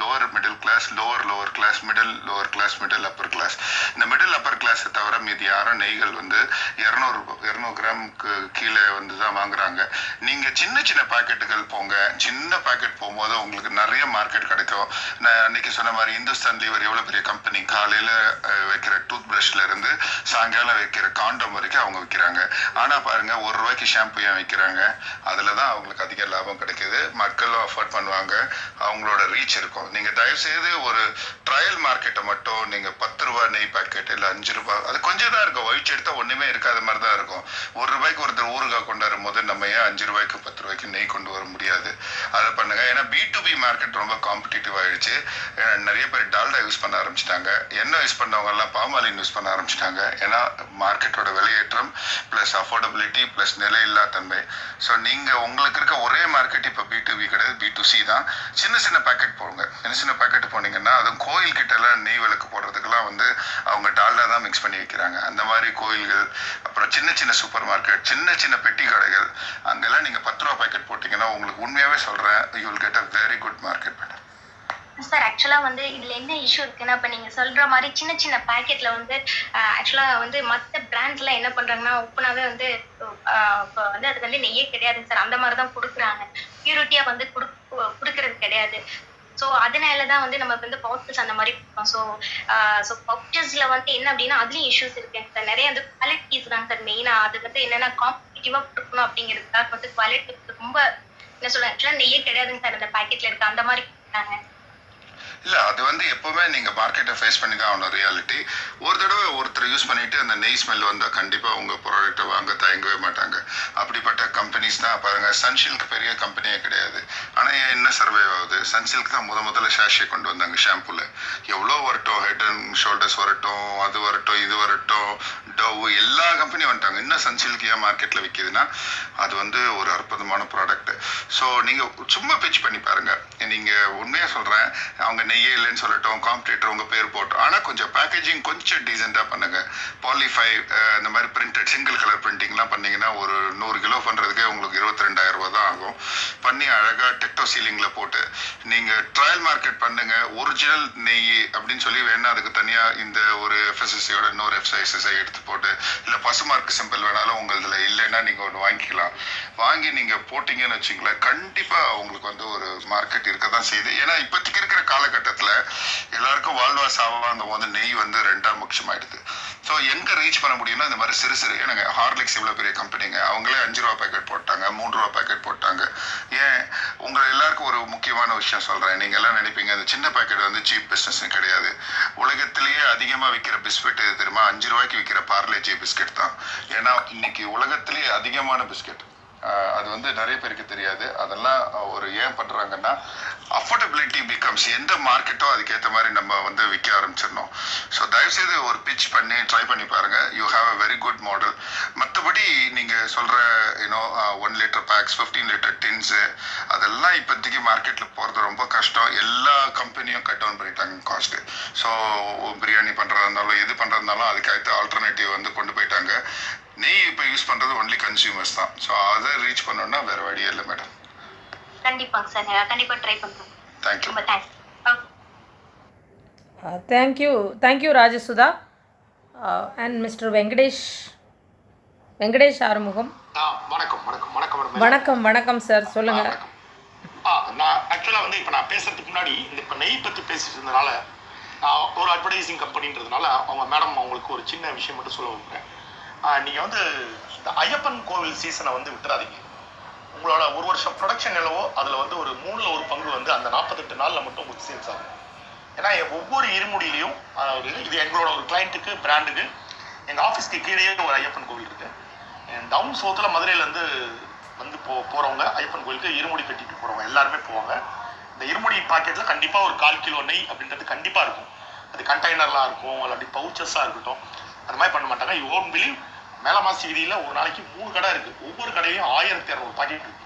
lower middle class lower lower class middle lower class middle upper class இந்த மிடில் அப்பர் கிளாஸை தவிர மீதி யாரும் நெய்கள் வந்து இரநூறு இரநூறு கிராமுக்கு கீழே வந்து தான் வாங்குறாங்க. நீங்கள் சின்ன சின்ன பாக்கெட்டுகள் போங்க. சின்ன பாக்கெட் போகும்போது உங்களுக்கு நிறைய மார்க்கெட் கிடைக்கும். நான் அன்னைக்கு சொன்ன மாதிரி இந்துஸ்தான் லீவர் எவ்வளோ பெரிய கம்பெனி காலையில் வைக்கிற டூத் ப்ரஷ்ல இருந்து சாயங்காலம் வைக்கிற காண்டம் வரைக்கும் அவங்க விற்கிறாங்க ஆனால் பாருங்க ஒரு ரூபாய்க்கு ஷாம்பு ஏன் விற்கிறாங்க அதில் தான் அவங்களுக்கு அதிக லாபம் கிடைக்குது. மக்களும் அஃபோர்ட் பண்ணுவாங்க. அவங்களோட ரீச் இருக்கும். நீங்கள் தயவுசெய்து ஒரு ட்ரையல் மார்க்கெட்டை மட்டும் நீங்கள் பத்து ரூபா நெய் பாக்கெட் இல்லை அஞ்சு ரூபாய் அது கொஞ்சம் தான் இருக்கும். ஒயிட் எடுத்தால் ஒன்றுமே இருக்காத மாதிரி தான் இருக்கும். ஒரு ரூபாய்க்கு ஒருத்தர் ஊறுகாய் கொண்டாடும் போது நம்ம ஏன் அஞ்சு ரூபாய்க்கு பத்து ரூபாய்க்கு நெய் கொண்டு வர முடியாது? அதை பண்ணுங்க. ஏன்னா பி டு பி மார்க்கெட் ரொம்ப காம்படிட்டிவ் ஆயிடுச்சு. நிறைய பேர் டால்டா யூஸ் பண்ண ஆரம்பிச்சிட்டாங்க. எண்ணெய் யூஸ் பண்ணவங்க எல்லாம் பாமாலின் யூஸ் பண்ண ஆரம்பிச்சிட்டாங்க. ஏன்னா மார்க்கெட்டோட விலையேற்றம் ப்ளஸ் அஃபோர்டபிலிட்டி ப்ளஸ் நிலையில்லா தன்மை ஸோ நீங்கள் உங்களுக்கு இருக்க ஒரே மார்க்கெட் இப்போ பி டு பி கிடையாது பி டு சி தான். சின்ன சின்ன பேக்கெட் போடுங்க. சின்ன சின்ன பேக்கெட் போனீங்கன்னா அதுவும் கோயில் கிட்டலாம் எல்லாம் நெய் விளக்கு போடுறதுக்கெல்லாம் வந்து அவங்க டால்டா தான் மிக்ஸ் பண்ணி வைக்கிறாங்க. அந்த மாதிரி கோயில்கள் அப்புறம் சின்ன சின்ன சூப்பர் மார்க்கெட் சின்ன சின்ன பெட்டி கடைகள் அங்கெல்லாம் நீங்கள் பத்து ரூபா பேக்கெட் போட்டிங்கன்னா உங்களுக்கு உண்மையாகவே சொல்கிறேன் you will get a very good market madam sir ஆக்சுவலாக வந்து இதில் என்ன இஷ்யூ இருக்குன்னா இப்போ நீங்கள் சொல்கிற மாதிரி சின்ன சின்ன பேக்கெட்டில் வந்து ஆக்சுவலாக வந்து மற்ற பிராண்ட்ஸ்ல என்ன பண்ணுறாங்கன்னா உப்புனாவே வந்து இப்போ வந்து அது வந்து நெய்யே கிடையாதுங்க சார். அந்த மாதிரி தான் கொடுக்குறாங்க. பியூரிட்டியா வந்து குடுக்~ கொடுக்கறது கிடையாது. ஸோ அதனால தான் வந்து நம்ம வந்து பவுச்சஸ் அந்த மாதிரி கொடுப்போம். ஸோ ஸோ பவுச்சர்ஸ்ல வந்து என்ன அப்படின்னா அதுலயும் இஷ்யூஸ் இருக்குங்க சார். நிறைய வந்து குவாலிட்டிஸ் தான் சார் மெயினா அது வந்து என்னன்னா காம்படிட்டிவா கொடுக்கணும் அப்படிங்கிறதுக்காக வந்து குவாலிட்டி ரொம்ப என்ன சொல்ல நெய்யே கிடையாதுங்க சார். அந்த பாக்கெட்ல இருக்கு அந்த மாதிரி கொடுக்குறாங்க. இல்லை அது வந்து எப்பவுமே நீங்கள் மார்க்கெட்டை ஃபேஸ் பண்ணி தான் ஆகணும் ரியாலிட்டி ஒரு தடவை ஒருத்தர் யூஸ் பண்ணிட்டு அந்த நெய் ஸ்மெல் வந்தால் கண்டிப்பாக உங்கள் ப்ராடக்ட்டை வாங்க தயங்கவே மாட்டாங்க. அப்படிப்பட்ட கம்பெனிஸ் தான் பாருங்கள் சன்சில்க் பெரிய கம்பெனியே கிடையாது. ஆனால் ஏன் என்ன சர்வே ஆகுது? சன்சில்க் தான் முத முதல்ல ஷாஷே கொண்டு வந்தாங்க ஷாம்புல எவ்வளோ வரட்டும் ஹெட் அண்ட் ஷோல்டர்ஸ் வரட்டும் அது வரட்டும் இது வரட்டும் டவ் எல்லா கம்பெனியும் வந்துட்டாங்க. இன்னும் சன்சில்க் ஏன் மார்க்கெட்டில் விற்கிதுன்னா அது வந்து ஒரு அற்புதமான ப்ராடக்ட் ஸோ நீங்கள் சும்மா பிச் பண்ணி பாருங்கள் நீங்கள் உண்மையாக சொல்கிறேன் அவங்க நெய்யே இல்லைன்னு சொல்லட்டும் காம்படிட்டர் உங்க பேர் போட்டோம் ஆனால் கொஞ்சம் பேக்கேஜிங் கொஞ்சம் டீசெண்டாக பண்ணுங்க. பாலிஃபை இந்த மாதிரி பிரிண்டட் சிங்கிள் கலர் பிரிண்டிங்லாம் பண்ணிங்கன்னா ஒரு நூறு கிலோ பண்ணுறதுக்கே உங்களுக்கு இருபத்தி ரெண்டாயிரம் ரூபா தான் ஆகும். பண்ணி அழகாக டெக்டோ சீலிங்கில் போட்டு நீங்கள் ட்ரையல் மார்க்கெட் பண்ணுங்கள் ஒரிஜினல் நெய் அப்படின்னு சொல்லி வேணால் அதுக்கு தனியாக இந்த ஒரு எஃப்எஸ்எஸ்சியோட இன்னொரு எஃப்எஸ்எஸ்ஐ எடுத்து போட்டு இல்ல பசுமார்க் சிம்பிள் வேணாலும் உங்களதுல இல்லைன்னா நீங்கள் ஒன்று வாங்கிக்கலாம். வாங்கி நீங்க போட்டீங்கன்னு வச்சுங்களேன் கண்டிப்பா உங்களுக்கு வந்து ஒரு மார்க்கெட் இருக்க தான் செய்யுது. ஏன்னா இப்போதைக்கு இருக்கிற காலகட்டத்துல எல்லாருக்கும் வாழ்வா சாவாங்க வந்து நெய் வந்து ரெண்டாம் பட்சமாயிடுது ஸோ எங்க ரீச் பண்ண முடியும்னா இந்த மாதிரி சிறு சிறு எனக்கு ஹார்லிக்ஸ் இவ்வளோ பெரிய கம்பெனிங்க அவங்களே அஞ்சு ரூபா பேக்கெட் போட்டாங்க மூன்று ரூபா பேக்கெட் போட்டாங்க. ஏன்? உங்களை எல்லாருக்கும் ஒரு முக்கியமான விஷயம் சொல்றேன். நீங்க எல்லாம் நினைப்பீங்க அந்த சின்ன பேக்கெட் வந்து சீப் பிஸ்னஸ் கிடையாது. உலகத்திலேயே அதிகமா விற்கிற பிஸ்கெட் தெரியுமா? அஞ்சு ரூபாய்க்கு விற்கிற பார்லேஜி பிஸ்கெட் தான். ஏன்னா இன்னைக்கு உலகத்திலேயே அதிகமான பிஸ்கெட் அது வந்து நிறைய பேருக்கு தெரியாது. அதெல்லாம் ஒரு ஏன் பண்ணுறாங்கன்னா அஃபோர்டபிலிட்டி பிகம்ஸ் எந்த மார்க்கெட்டோ அதுக்கேற்ற மாதிரி நம்ம வந்து விற்க ஆரம்பிச்சிடணும். ஸோ தயவுசெய்து ஒரு பிச் பண்ணி ட்ரை பண்ணி பாருங்கள் you have a very good model மற்றபடி நீங்கள் சொல்கிற you know one litre packs fifteen litre tins அதெல்லாம் இப்போதைக்கு மார்க்கெட்டில் போகிறது ரொம்ப கஷ்டம். எல்லா கம்பெனியும் கட் டவுன் பண்ணிட்டாங்க காஸ்ட் ஸோ பிரியாணி பண்ணுறதா இருந்தாலும் எது பண்ணுறதுனாலும் அதுக்கு அதுக்கேற்ற ஆல்டர்னேட்டிவ் வந்து கொண்டு போயிட்டாங்க. நெய் இப்போ யூஸ் பண்றது ஒன்லி கன்சியூமர்ஸ் தான். ஸோ அதை ரீச் பண்ணணும்னா வேற வழியே இல்லை மேடம் கண்டிப்பாங்க சார் நான் கண்டிப்பா ட்ரை பண்றேன். தேங்க்யூ ரொம்ப thanks okay thank you. Thank you, Rajasudha. Uh, and Mr. Venkadesh. Venkatesh Arumugam ஆ வணக்கம் வணக்கம் வணக்கம் வணக்கம் வணக்கம் சார் சொல்லுங்க. வணக்கம். ஆ நான் ஆக்சுவலாக வந்து இப்போ நான் பேசுறதுக்கு முன்னாடி இந்த இப்போ நெய் பற்றி பேசிட்டு இருந்தனால நான் ஒரு அட்வர்டைசிங் கம்பெனின்றதுனால அவங்க மேடம் அவங்களுக்கு ஒரு சின்ன விஷயம் மட்டும் சொல்ல விரும்புகிறேன் நீங்கள் வந்து இந்த ஐயப்பன் கோவில் சீசனை வந்து விட்டுறாதீங்க. உங்களோட ஒரு வருஷம் ப்ரொடக்ஷன் எவ்வளவோ அதில் வந்து ஒரு மூணில் ஒரு பங்கு வந்து அந்த நாற்பத்தெட்டு நாளில் மட்டும் உங்களுக்கு சேல்ஸ் ஆகும். ஏன்னா என் ஒவ்வொரு இருமுடியிலையும் ஒரு இது எங்களோட ஒரு கிளைண்ட்டுக்கு பிராண்டுக்கு எங்கள் ஆஃபீஸ்க்கு கீழேயே ஒரு ஐயப்பன் கோவில் இருக்குது டவுன் சோத்தில் மதுரையிலேருந்து வந்து போ போகிறவங்க ஐயப்பன் கோயிலுக்கு இருமுடி கட்டிட்டு போகிறவங்க எல்லாருமே போவாங்க. இந்த இருமுடி பாக்கெட்டில் கண்டிப்பாக ஒரு கால் கிலோ நெய் அப்படின்றது கண்டிப்பாக இருக்கும். அது கண்டெய்னர்லாம் இருக்கும் இல்லாட்டி பவுச்சஸாக இருக்கட்டும். அந்த மாதிரி பண்ண மாட்டாங்க. யூ ஓன் பிலீவ் மேலமாசி வீதியில் ஒரு நாளைக்கு மூணு கடை இருக்குது ஒவ்வொரு கடையிலையும் ஆயிரத்தி இரநூறு பாக்கெட் இருக்கு.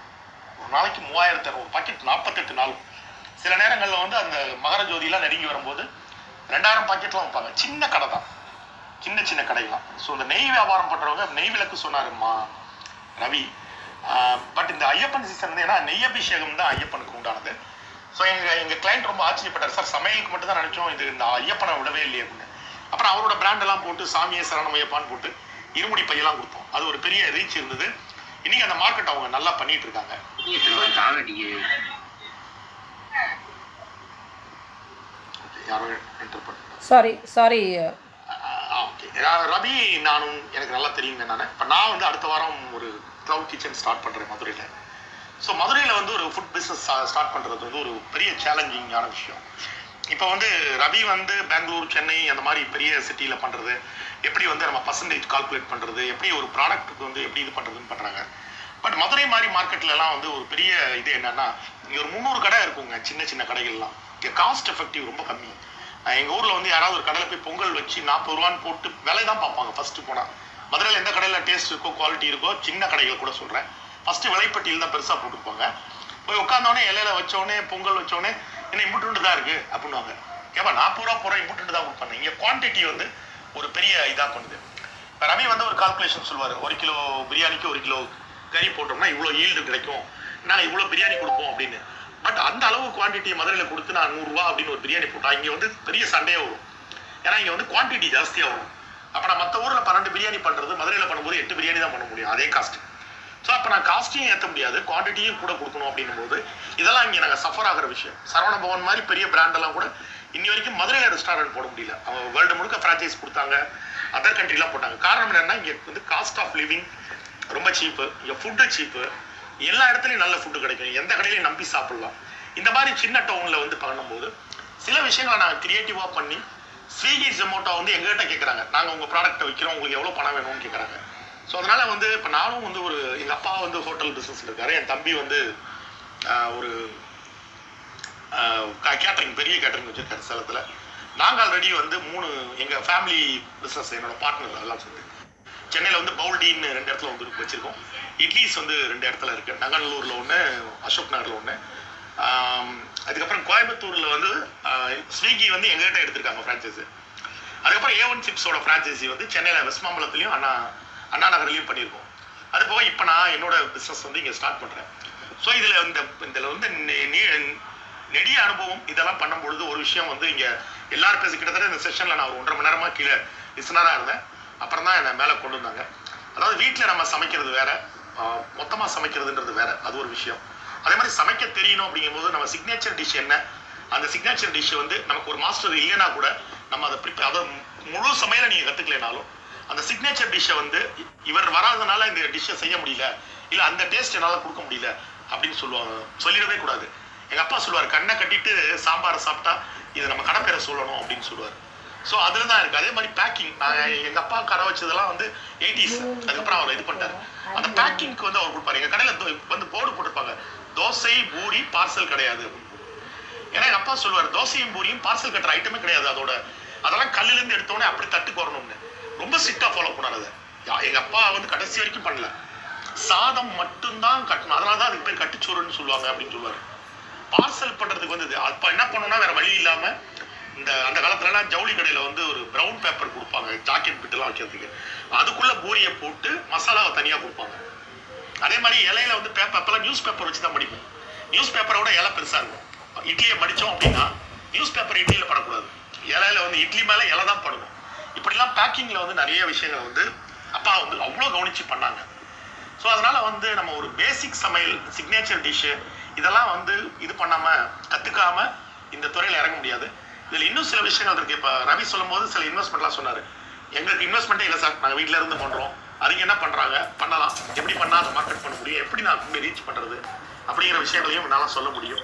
ஒரு நாளைக்கு மூவாயிரத்தி இரநூறு பாக்கெட் நாற்பத்தெட்டு நாள். சில நேரங்களில் வந்து அந்த மகர ஜோதியெல்லாம் நெருங்கி வரும்போது ரெண்டாயிரம் பாக்கெட்லாம் வைப்பாங்க. சின்ன கடை தான். சின்ன சின்ன கடைகளாம் ஸோ இந்த நெய் வியாபாரம் பண்ணுறவங்க நெய் விளக்கு சொன்னாருமா ரவி. பட் இந்த ஐயப்பன் சீசன் வந்து ஏன்னா நெய் அபிஷேகம் தான் ஐயப்பனுக்கு உண்டானது. ஸோ எங்கள் எங்கள் கிளைண்ட் ரொம்ப ஆச்சரியப்பட்டார். சார் சமையலுக்கு மட்டும் தான் நினச்சோம். இது இந்த ஐயப்பனை விடவே இல்லையே அப்படின்னு. அப்புறம் அவரோட பிராண்டெல்லாம் போட்டு சாமியை சரணம் ஐயப்பான்னு போட்டு இருமுடி பையெல்லாம் கொடுத்தோம். அது ஒரு பெரிய ரீச் இருந்தது. இன்னைக்கு அந்த மார்க்கெட் அவங்க நல்லா பண்ணிட்டு இருக்காங்க. யாரோ என்டர் பண்ண சாரி சாரி ஓகே ரவி நானும் எனக்கு நல்லா தெரியுங்க நான். இப்போ நான் வந்து அடுத்த வாரம் ஒரு க்ளவுட் கிச்சன் ஸ்டார்ட் பண்ணுறேன் மதுரையில். ஸோ மதுரையில் வந்து ஒரு ஃபுட் பிஸ்னஸ் ஸ்டார்ட் பண்ணுறது வந்து ஒரு பெரிய சேலஞ்சிங்கான விஷயம். இப்போ வந்து ரவி வந்து பெங்களூர் சென்னை அந்த மாதிரி பெரிய சிட்டியில் பண்ணுறது எப்படி வந்து நம்ம பர்சன்டேஜ் கால்குலேட் பண்ணுறது எப்படி ஒரு ப்ராடக்ட்டுக்கு வந்து எப்படி இது பண்ணுறதுன்னு பண்ணுறாங்க பட் மதுரை மாதிரி மார்க்கெட்லலாம் வந்து ஒரு பெரிய இது என்னன்னா இங்கே ஒரு முந்நூறு கடை இருக்குங்க சின்ன சின்ன கடைகள்லாம். இங்கே காஸ்ட் எஃபெக்டிவ் ரொம்ப கம்மி. எங்கள் ஊரில் வந்து யாராவது ஒரு கடையில் போய் பொங்கல் வச்சு நாற்பது ரூபான்னு போட்டு விலை தான் பார்ப்பாங்க ஃபஸ்ட்டு போனால் மதுரையில் எந்த கடையில் டேஸ்ட் இருக்கோ குவாலிட்டி இருக்கோ சின்ன கடைகள் கூட சொல்கிறேன் ஃபஸ்ட்டு விலைப்பட்டியில் தான் பெருசாக போட்டுருப்பாங்க. போய் உட்காந்தோடனே இலையில வச்சோடனே பொங்கல் வச்சோடனே என்ன இம்புட்டு தான் இருக்கு? அப்படின்னுவாங்க. ஏப்பா நாற்பது ரூபா போகிற இம்புட்டு தான் கொடுப்பாங்க. இங்கே குவான்டிட்டி வந்து ஒரு பெரிய இதாக பண்ணுது. இப்போ ரவி வந்து ஒரு கால்குலேஷன் சொல்லுவார். ஒரு கிலோ பிரியாணிக்கு ஒரு கிலோ கறி போட்டோம்னா இவ்வளோ ஈல்டு கிடைக்கும். நாங்கள் இவ்வளோ பிரியாணி கொடுப்போம் அப்படின்னு. பட் அந்த அளவு குவான்டிட்டியை மதுரையில் கொடுத்து நான் நூறுரூவா அப்படின்னு ஒரு பிரியாணி போட்டால் இங்கே வந்து பெரிய சண்டையே வரும். ஏன்னா இங்கே வந்து குவான்டிட்டி ஜாஸ்தியாக வரும். அப்போ நான் மற்ற ஊரில் பன்னெண்டு பிரியாணி பண்ணுறது மதுரையில் பண்ணும்போது எட்டு பிரியாணி தான் பண்ண முடியும். அதே காஸ்ட்டு ஸோ அப்போ நான் காஸ்ட்டையும் ஏற்ற முடியாது. குவான்டிட்டியும் கூட கொடுக்கணும் அப்படின்னும் போது இதெல்லாம் இங்கே நாங்கள் சஃபர் ஆகிற விஷயம். சரவண பவன் மாதிரி பெரிய பிராண்டெல்லாம் கூட இன்னி வரைக்கும் மதுரை ரெஸ்டாரண்ட் போட முடியல. அவங்க வேர்ல்டு முழுக்க ஃப்ரான்ச்சைஸ் கொடுத்தாங்க. அதர் கண்ட்ரிலாம் போட்டாங்க. காரணம் என்னன்னா இங்கே வந்து காஸ்ட் ஆஃப் லிவிங் ரொம்ப சீப்பு இங்கே ஃபுட்டு சீப்பு எல்லா இடத்துலையும் நல்ல ஃபுட்டு கிடைக்கும். எந்த கடையிலையும் நம்பி சாப்பிடலாம். இந்த மாதிரி சின்ன டவுனில் வந்து பண்ணும்போது சில விஷயங்களை நாங்கள் கிரியேட்டிவாக பண்ணி ஸ்விக்கி ஜொமோட்டோ வந்து எங்ககிட்ட கேட்குறாங்க நாங்கள் உங்கள் ப்ராடக்ட்டை விற்கிறோம் உங்களுக்கு எவ்வளோ பணம் வேணும்னு கேட்குறாங்க ஸோ அதனால வந்து இப்போ நானும் வந்து ஒரு எங்கள் அப்பா வந்து ஹோட்டல் பிஸ்னஸ் இருக்காரு. என் தம்பி வந்து ஒரு கேட்டரிங் பெரிய கேட்டரிங் வச்சிருக்காரு சேலத்தில். நாங்கள் ஆல்ரெடி வந்து மூணு எங்கள் ஃபேமிலி பிஸ்னஸ் என்னோட பார்ட்னர் எல்லாம் சொல்லி சென்னையில் வந்து பவுல்டின்னு ரெண்டு இடத்துல வந்து வச்சுருக்கோம். இட்லிஸ் வந்து ரெண்டு இடத்துல இருக்குது நகநல்லூரில் ஒன்று அசோக் நகரில் ஒன்று அதுக்கப்புறம் கோயம்புத்தூரில் வந்து ஸ்விக்கி வந்து எங்ககிட்ட எடுத்திருக்காங்க ஃப்ரான்ச்சைஸி அதுக்கப்புறம் ஏ ஒன் சிப்ஸோட ஃப்ரான்ச்சைசி வந்து சென்னையில் வெஸ்மாம்பலத்துலையும் ஆனால் அண்ணா நகர்லையும் பண்ணியிருக்கோம் அது போக இப்போ நான் என்னோட பிஸ்னஸ் வந்து இங்கே ஸ்டார்ட் பண்ணுறேன் ஸோ இதில் இந்த இதில் வந்து நெடிய அனுபவம் இதெல்லாம் பண்ணும் பொழுது ஒரு விஷயம் வந்து இங்கே எல்லாரும் பேசி கிட்டத்தட்ட இந்த செஷனில் நான் ஒரு ஒன்றரை மணி நேரமாக கீழே லிசனராக இருந்தேன். அப்புறம் தான் என்னை மேலே கொண்டு வந்தாங்க. அதாவது வீட்டில் நம்ம சமைக்கிறது வேற மொத்தமாக சமைக்கிறதுன்றது வேற. அது ஒரு விஷயம். அதே மாதிரி சமைக்க தெரியணும் அப்படிங்கும்போது நம்ம சிக்னேச்சர் டிஷ் என்ன? அந்த சிக்னேச்சர் டிஷ் வந்து நமக்கு ஒரு மாஸ்டர் இல்லைன்னா கூட நம்ம அதை ப்ரிப்பேர் அதை முழு சமையலை நீங்கள் கற்றுக்கலைனாலும் அந்த சிக்னேச்சர் டிஷ்ஷை வந்து இவர் வராதனால இந்த டிஷ்ஷை செய்ய முடியல. இல்லை அந்த டேஸ்ட் என்னால் கொடுக்க முடியல அப்படின்னு சொல்லுவாங்க. சொல்லிடவே கூடாது. எங்கள் அப்பா சொல்லுவார் கண்ணை கட்டிட்டு சாம்பாரை சாப்பிட்டா இதை நம்ம கடை பேரை சொல்லணும் அப்படின்னு சொல்லுவார். ஸோ அதில் தான் இருக்குது அதே மாதிரி பேக்கிங் நான் எங்கள் அப்பா கடை வச்சதெல்லாம் வந்து எயிட்டிஸ் அதுக்கப்புறம் அவர் இது பண்ணிட்டார். அந்த பேக்கிங்க்கு வந்து அவர் கொடுப்பாரு. எங்கள் கடையில வந்து போர்டு போட்டிருப்பாங்க. தோசை பூரி பார்சல் கிடையாது. ஏன்னா எங்க அப்பா சொல்லுவார் தோசையும் பூரியும் பார்சல் கட்டுற ஐட்டமே கிடையாது அதோட. அதெல்லாம் கல்லுல இருந்து எடுத்தோடனே அப்படி தட்டுக்கு வரணும்னு. ரொம்ப ஸ்ட்ரிக்டா ஃபாலோ பண்ணார் அதை. யா- எங்க அப்பா வந்து கடைசி வரைக்கும் பண்ணல. சாதம் மட்டும்தான் கட்டணும். அதனால தான் அதுக்கு பேர் கட்டுச்சோறுன்னு சொல்லுவாங்க அப்படின்னு சொல்லுவாரு. பார்சல் பண்றதுக்கு வந்து அப்ப என்ன பண்ணணும்னா வேற வழி இல்லாம இந்த அந்த காலத்துலலாம் ஜவுளி கடையில வந்து ஒரு ப்ரௌன் பேப்பர் கொடுப்பாங்க. ஜாக்கெட் பிட்டெல்லாம் வைக்கிறதுக்கு. அதுக்குள்ள பூரியை போட்டு மசாலாவை தனியா கொடுப்பாங்க. அதே மாதிரி இலையில வந்து பேப்பர் அப்பெல்லாம் நியூஸ் பேப்பர் வச்சு தான் படிப்போம் நியூஸ் பேப்பரை விட இலை பெருசா இருக்கும். இட்லியை மடித்தோம் அப்படின்னா நியூஸ் பேப்பர் இட்லியில் படக்கூடாது. இலையில வந்து இட்லி மேலே இலை தான் படணும். இப்படிலாம் பேக்கிங்கில் வந்து நிறைய விஷயங்கள் வந்து அப்பா வந்து அவ்வளோ கவனித்து பண்ணாங்க. ஸோ அதனால் வந்து நம்ம ஒரு பேசிக் சமையல் சிக்னேச்சர் டிஷ்ஷு இதெல்லாம் வந்து இது பண்ணாமல் கற்றுக்காமல் இந்த துறையில் இறங்க முடியாது. இதில் இன்னும் சில விஷயங்கள் இருக்குது இப்போ ரவி சொல்லும்போது சில இன்வெஸ்ட்மெண்ட்லாம் சொன்னார். எங்களுக்கு இன்வெஸ்ட்மெண்ட்டே இல்லை சார். நாங்கள் வீட்ல இருந்து பண்ணுறோம் அதுக்கு என்ன பண்ணுறாங்க பண்ணலாம். எப்படி பண்ணால் அதை மார்க்கெட் பண்ண முடியும்? எப்படி நான் கொண்டு ரீச் பண்ணுறது அப்படிங்கிற விஷயங்களையும் என்னால் சொல்ல முடியும்.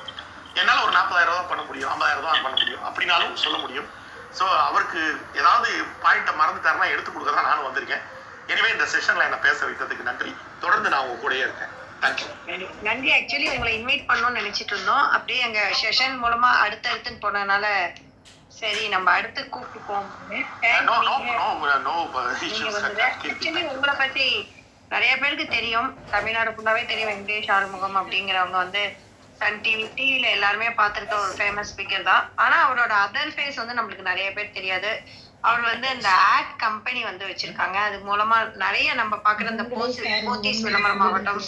என்னால் ஒரு நாற்பதாயிரம் ரூபா பண்ண முடியும். ஐம்பதாயிரம் ரூபா பண்ண முடியும். அப்படின்னாலும் சொல்ல முடியும். ஸோ அவருக்கு ஏதாவது பாயிண்ட்டை மறந்துட்டாருன்னா எடுத்து கொடுக்க தான் நானும் வந்திருக்கேன். எனவே இந்த செஷன்ல என்ன பேச வைத்ததுக்கு நன்றி. தொடர்ந்து நான் உங்க கூடயே இருக்கேன். நன்றி. ஆக்சுவலி உங்களை இன்வைட் பண்ணணும்னு நினைச்சிட்டு இருந்தோம். அப்படியே எங்க செஷன் மூலமா அடுத்தடுத்துன்னு போனதுனால சரி நம்ம அடுத்து கூப்பிட்டுப்போம் ஆக்சுவலி உங்களை பத்தி நிறைய பேருக்கு தெரியும். தமிழ்நாடு ஃபுல்லாவே தெரியும். வெங்கடேஷ் ஆறுமுகம் அப்படிங்கிறவங்க வந்து சன் டிவி டிவில எல்லாருமே பார்த்திருக்க ஒரு ஃபேமஸ் ஸ்பீக்கர் தான். ஆனா அவரோட அதர் ஃபேஸ் வந்து நம்மளுக்கு நிறைய பேர் தெரியாது. அவர் வந்து இந்த ஆட் கம்பெனி வந்து வச்சிருக்காங்க. அது மூலமா நிறைய நம்ம பாக்குற இந்த போஸ் போத்தீஸ் விளம்பரமாகட்டும்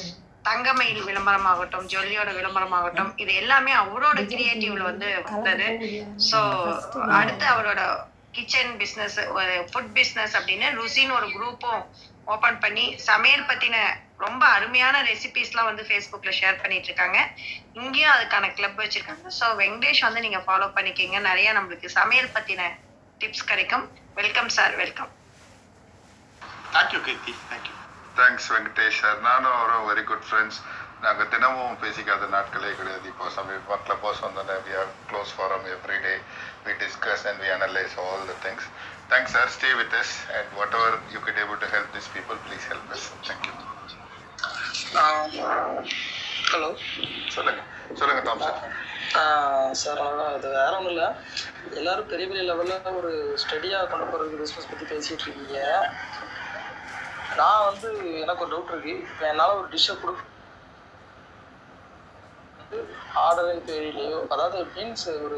தங்கமயில் விளம்பரமாகட்டும் ஜொல்லியோட விளம்பரமாகட்டும் இது எல்லாமே அவரோட கிரியேட்டிவ்ல வந்து வந்தது. சோ அடுத்து அவரோட கிச்சன் பிசினஸ் ஒரு ஃபுட் பிசினஸ் அப்படின்னு ருசின்னு ஒரு குரூப்பும் ஓபன் பண்ணி சமையல் பத்தின ரொம்ப அருமையான ரெசிபிஸ்லாம் வந்து ஃபேஸ்புக்ல ஷேர் பண்ணிட்டு இருக்காங்க இங்கேயும் அதுக்கான கிளப் வச்சிருக்காங்க. ஸோ வெங்கடேஷ் வந்து நீங்க ஃபாலோ பண்ணிக்கிங்க. நிறைய நம்மளுக்கு சமையல் பத்தின டிப்ஸ் கிடைக்கும். Welcome sir welcome thank you Keerthi thank you thanks Venkatesh sir நானும் அவரும் வெரி குட் ஃப்ரெண்ட்ஸ் நாங்கள் தினமும் பேசிக்காத நாட்களே கிடையாது. இப்போ சமீபமாக கிளப் ஹவுஸ் வந்தோன்னே we are close forum every day we discuss and we analyse all the things thanks sir stay with us and whatever you could able to help this people please help us thank you hello. சொல்லுங்க. சொல்லுங்க தாம்சன் சார் இது வேற ஒன்றும் இல்லை. எல்லாரும் பெரிய பெரிய லெவலில் ஒரு ஸ்டடியாக கொண்டு போகிறதுக்கு பிஸ்னஸ் பற்றி பேசிகிட்டு இருக்கீங்க. நான் வந்து எனக்கு ஒரு டவுட் இருக்கு. இப்போ என்னால் ஒரு டிஷ்ஷை கொடு ஆர்டரின் பேரிலேயோ அதாவது மீன்ஸ் ஒரு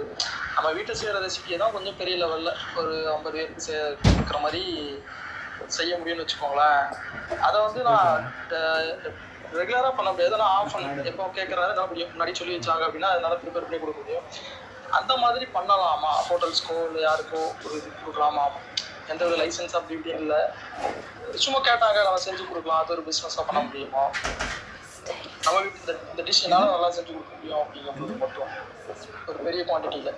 நம்ம வீட்டை செய்கிற ரெசிபியை தான் கொஞ்சம் பெரிய லெவலில் ஒரு ஐம்பது பேருக்கு சே கொடுக்குற மாதிரி செய்ய முடியும்னு வச்சுக்கோங்களேன். அதை வந்து நான் ரெகுலராக பண்ண முடியாது. நான் ஆஃப் பண்ண எப்போ கேட்குறாரு நான் முடியும் முன்னாடி சொல்லி வச்சாங்க அப்படின்னா அதனால ப்ரிப்பேர் பண்ணி கொடுக்க முடியும். அந்த மாதிரி பண்ணலாமா? ஹோட்டல்ஸ்க்கோ இல்லை யாருக்கோ ஒரு இது கொடுக்கலாமா? எந்த ஒரு லைசன்ஸ் அப்படி இப்படி இல்லை. சும்மா கேட்டாங்க நம்ம செஞ்சு கொடுக்கலாம். அது ஒரு பிஸ்னஸாக பண்ண முடியுமா? நம்ம வீட்டு இந்த இந்த டிஷ் என்னால் நல்லா செஞ்சு கொடுக்க முடியும் அப்படிங்கிறது மட்டும். ஒரு பெரிய குவான்டிட்டியில்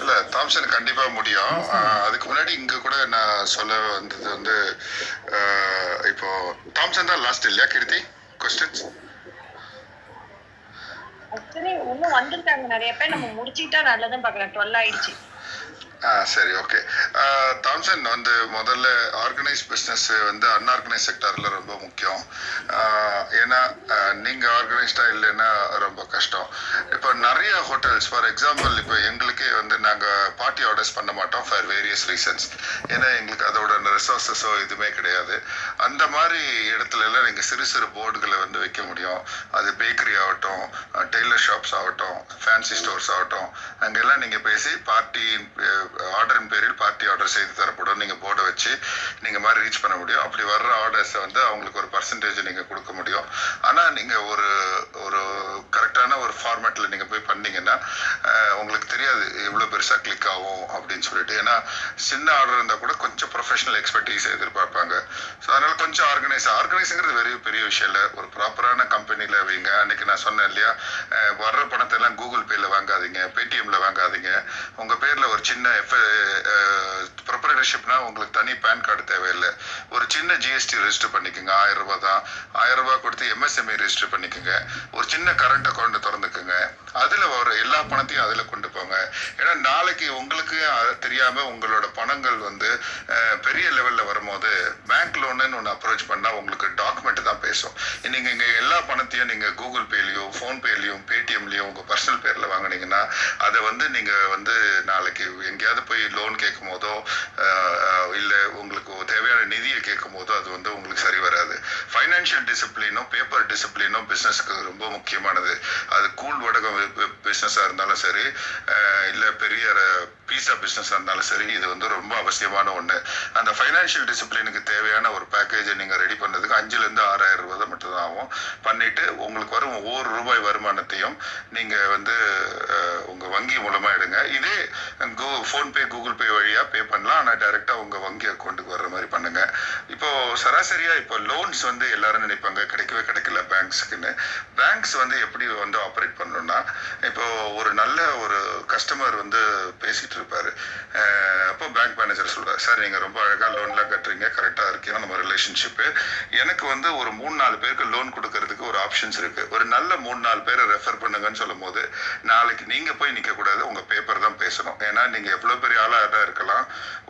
இல்ல தாம்சன் கண்டிப்பா முடியும். அதுக்கு முன்னாடி இங்க கூட நான் சொல்ல வந்தது வந்து இப்போ தாம்சன் தான் லாஸ்ட் இல்லையா கீர்த்தி? கொஸ்டின்ஸ் ஆக்சுவலி இன்னும் வந்திருக்காங்க. நிறைய பேர் நம்ம முடிச்சுக்கிட்டா நல்லதுன்னு பார்க்கலாம் டுவெல் ஆயிடுச்சு. சரி ஓகே தாம்சன் வந்து முதல்ல ஆர்கனைஸ் பிஸ்னஸ் வந்து அன்ஆர்கனைஸ் செக்டரில் ரொம்ப முக்கியம். ஏன்னா நீங்கள் ஆர்கனைஸ்டாக இல்லைன்னா ரொம்ப கஷ்டம். இப்போ நிறைய ஹோட்டல்ஸ் ஃபார் எக்ஸாம்பிள் இப்போ எங்களுக்கே வந்து நாங்கள் பார்ட்டி ஆர்டர்ஸ் பண்ண மாட்டோம் ஃபார் வேரியஸ் ரீசன்ஸ் ஏன்னா எங்களுக்கு அதோட ரிசோர்ஸஸோ எதுவுமே கிடையாது. அந்த மாதிரி இடத்துல எல்லாம் சிறு சிறு போர்டுகளை வந்து வைக்க முடியும். அது பேக்கரி ஆகட்டும் டெய்லர் ஷாப்ஸ் ஆகட்டும் ஃபேன்சி ஸ்டோர்ஸ் ஆகட்டும். அங்கெல்லாம் நீங்கள் பேசி பார்ட்டி ஆர்டரின் பேரில் பார்ட்டி ஆர்டர் செய்து தரப்படும். நீங்கள் போர்டை வச்சு நீங்கள் மாதிரி ரீச் பண்ண முடியும். அப்படி வர்ற ஆர்டர்ஸை வந்து அவங்களுக்கு ஒரு பர்சன்டேஜ் நீங்கள் கொடுக்க முடியும். ஆனால் நீங்கள் ஒரு ஒரு கரெக்டான ஒரு ஃபார்மேட்டில் நீங்கள் போய் பண்ணீங்கன்னா உங்களுக்கு தெரியாது எவ்வளோ பெருசாக கிளிக் ஆகும் அப்படின்னு சொல்லிட்டு. ஏன்னா சின்ன ஆர்டர் இருந்தால் கூட கொஞ்சம் ப்ரொஃபஷனல் எக்ஸ்பர்டீஸ் எதிர்பார்ப்பாங்க. ஸோ அதனால் கொஞ்சம் ஆர்கனைஸ் ஆர்கனைஸுங்கிறது வெரி பெரிய விஷயம் இல்லை. ஒரு ப்ராப்பரான கம்பெனியில் வைங்க. அன்னைக்கு நான் சொன்னேன் இல்லையா? வர்ற பணத்தை எல்லாம் கூகுள் பேயில் வாங்காதீங்க பேடிஎம்மில் வாங்காதீங்க. உங்கள் பேரில் ஒரு சின்ன ப்ரொப்பரேட்டர்ஷிப்னா உங்களுக்கு தனி பேன் கார்டு தேவையில்லை. ஒரு சின்ன ஜிஎஸ்டி ரெஜிஸ்டர் பண்ணிக்கோங்க. ஆயிரம் ரூபாய் தான். ஆயிரம் ரூபாய் கொடுத்து எம்எஸ்எம்இ ரெஜிஸ்டர் பண்ணிக்கோங்க. ஒரு சின்ன கரண்ட் அக்கௌண்ட் திறந்துக்குங்க. அதில் வர எல்லா பணத்தையும் அதில் கொண்டு போங்க. ஏன்னா நாளைக்கு உங்களுக்கு தெரியாமல் உங்களோட பணங்கள் வந்து பெரிய லெவலில் வரும்போது பேங்க் லோனுன்னு ஒன்று அப்ரோச் பண்ணால் உங்களுக்கு டாக்குமெண்ட் தான் பேசும். நீங்கள் இங்கே எல்லா பணத்தையும் நீங்கள் கூகுள் பேலையும் ஃபோன்பேலையும் பேடிஎம்லையும் உங்கள் பர்சனல் பேரில் வாங்குனீங்கன்னா அதை வந்து நீங்கள் வந்து நாளைக்கு எங்கே எங்கேயாவது போய் லோன் கேட்கும் போதோ இல்லை உங்களுக்கு தேவையான நிதியை கேட்கும் போதோ அது வந்து உங்களுக்கு சரி வராது. ஃபைனான்ஷியல் டிசிப்ளினும் பேப்பர் டிசிப்ளினும் பிஸ்னஸ்க்கு ரொம்ப முக்கியமானது. அது கூழ் வடகம் பிஸ்னஸாக இருந்தாலும் சரி இல்லை பெரிய பீஸா பிஸ்னஸாக இருந்தாலும் சரி இது வந்து ரொம்ப அவசியமான ஒன்று அந்த ஃபைனான்ஷியல் டிசிப்ளினுக்கு தேவையான ஒரு பேக்கேஜை நீங்கள் ரெடி பண்ணதுக்கு அஞ்சுலேருந்து ஆறாயிரம் ரூபாய் மட்டும் தான் ஆகும். பண்ணிவிட்டு உங்களுக்கு வரும் ஒவ்வொரு ரூபாய் வருமானத்தையும் நீங்கள் வந்து உங்கள் வங்கி மூலமாக எடுங்க. இதே கோ ஃபோன்பே கூகுள் பே வழியாக பே பண்ணலாம். ஆனால் டைரெக்டாக உங்கள் வங்கி அக்கௌண்ட்டுக்கு வர்ற மாதிரி பண்ணுங்கள் இப்போது சராசரியா இப்போ லோன்ஸ் வந்து எல்லாரும் நினைப்பாங்க. கிடைக்கவே கிடைக்கல பேங்க்ஸுக்குன்னு பேங்க்ஸ் வந்து எப்படி வந்து ஆப்ரேட் பண்ணணும்னா இப்போ ஒரு நல்ல ஒரு கஸ்டமர் வந்து பேசிட்டு இருப்பாரு. அப்போ பேங்க் மேனேஜர் சொல்றாரு சார் நீங்க ரொம்ப அழகா லோன்லாம் கட்டுறீங்க. கரெக்டா இருக்கீங்க. நம்ம ரிலேஷன்ஷிப்பு எனக்கு வந்து ஒரு மூணு நாலு பேருக்கு லோன் கொடுக்கறதுக்கு ஒரு ஆப்ஷன்ஸ் இருக்கு. ஒரு நல்ல மூணு நாலு பேரை ரெஃபர் பண்ணுங்கன்னு சொல்லும் போது நாளைக்கு நீங்க போய் நிக்க கூடாது உங்க பேப்பர் தான் பேசணும். ஏன்னா நீங்க எவ்வளவு பெரிய ஆளா தான் இருக்கலாம்.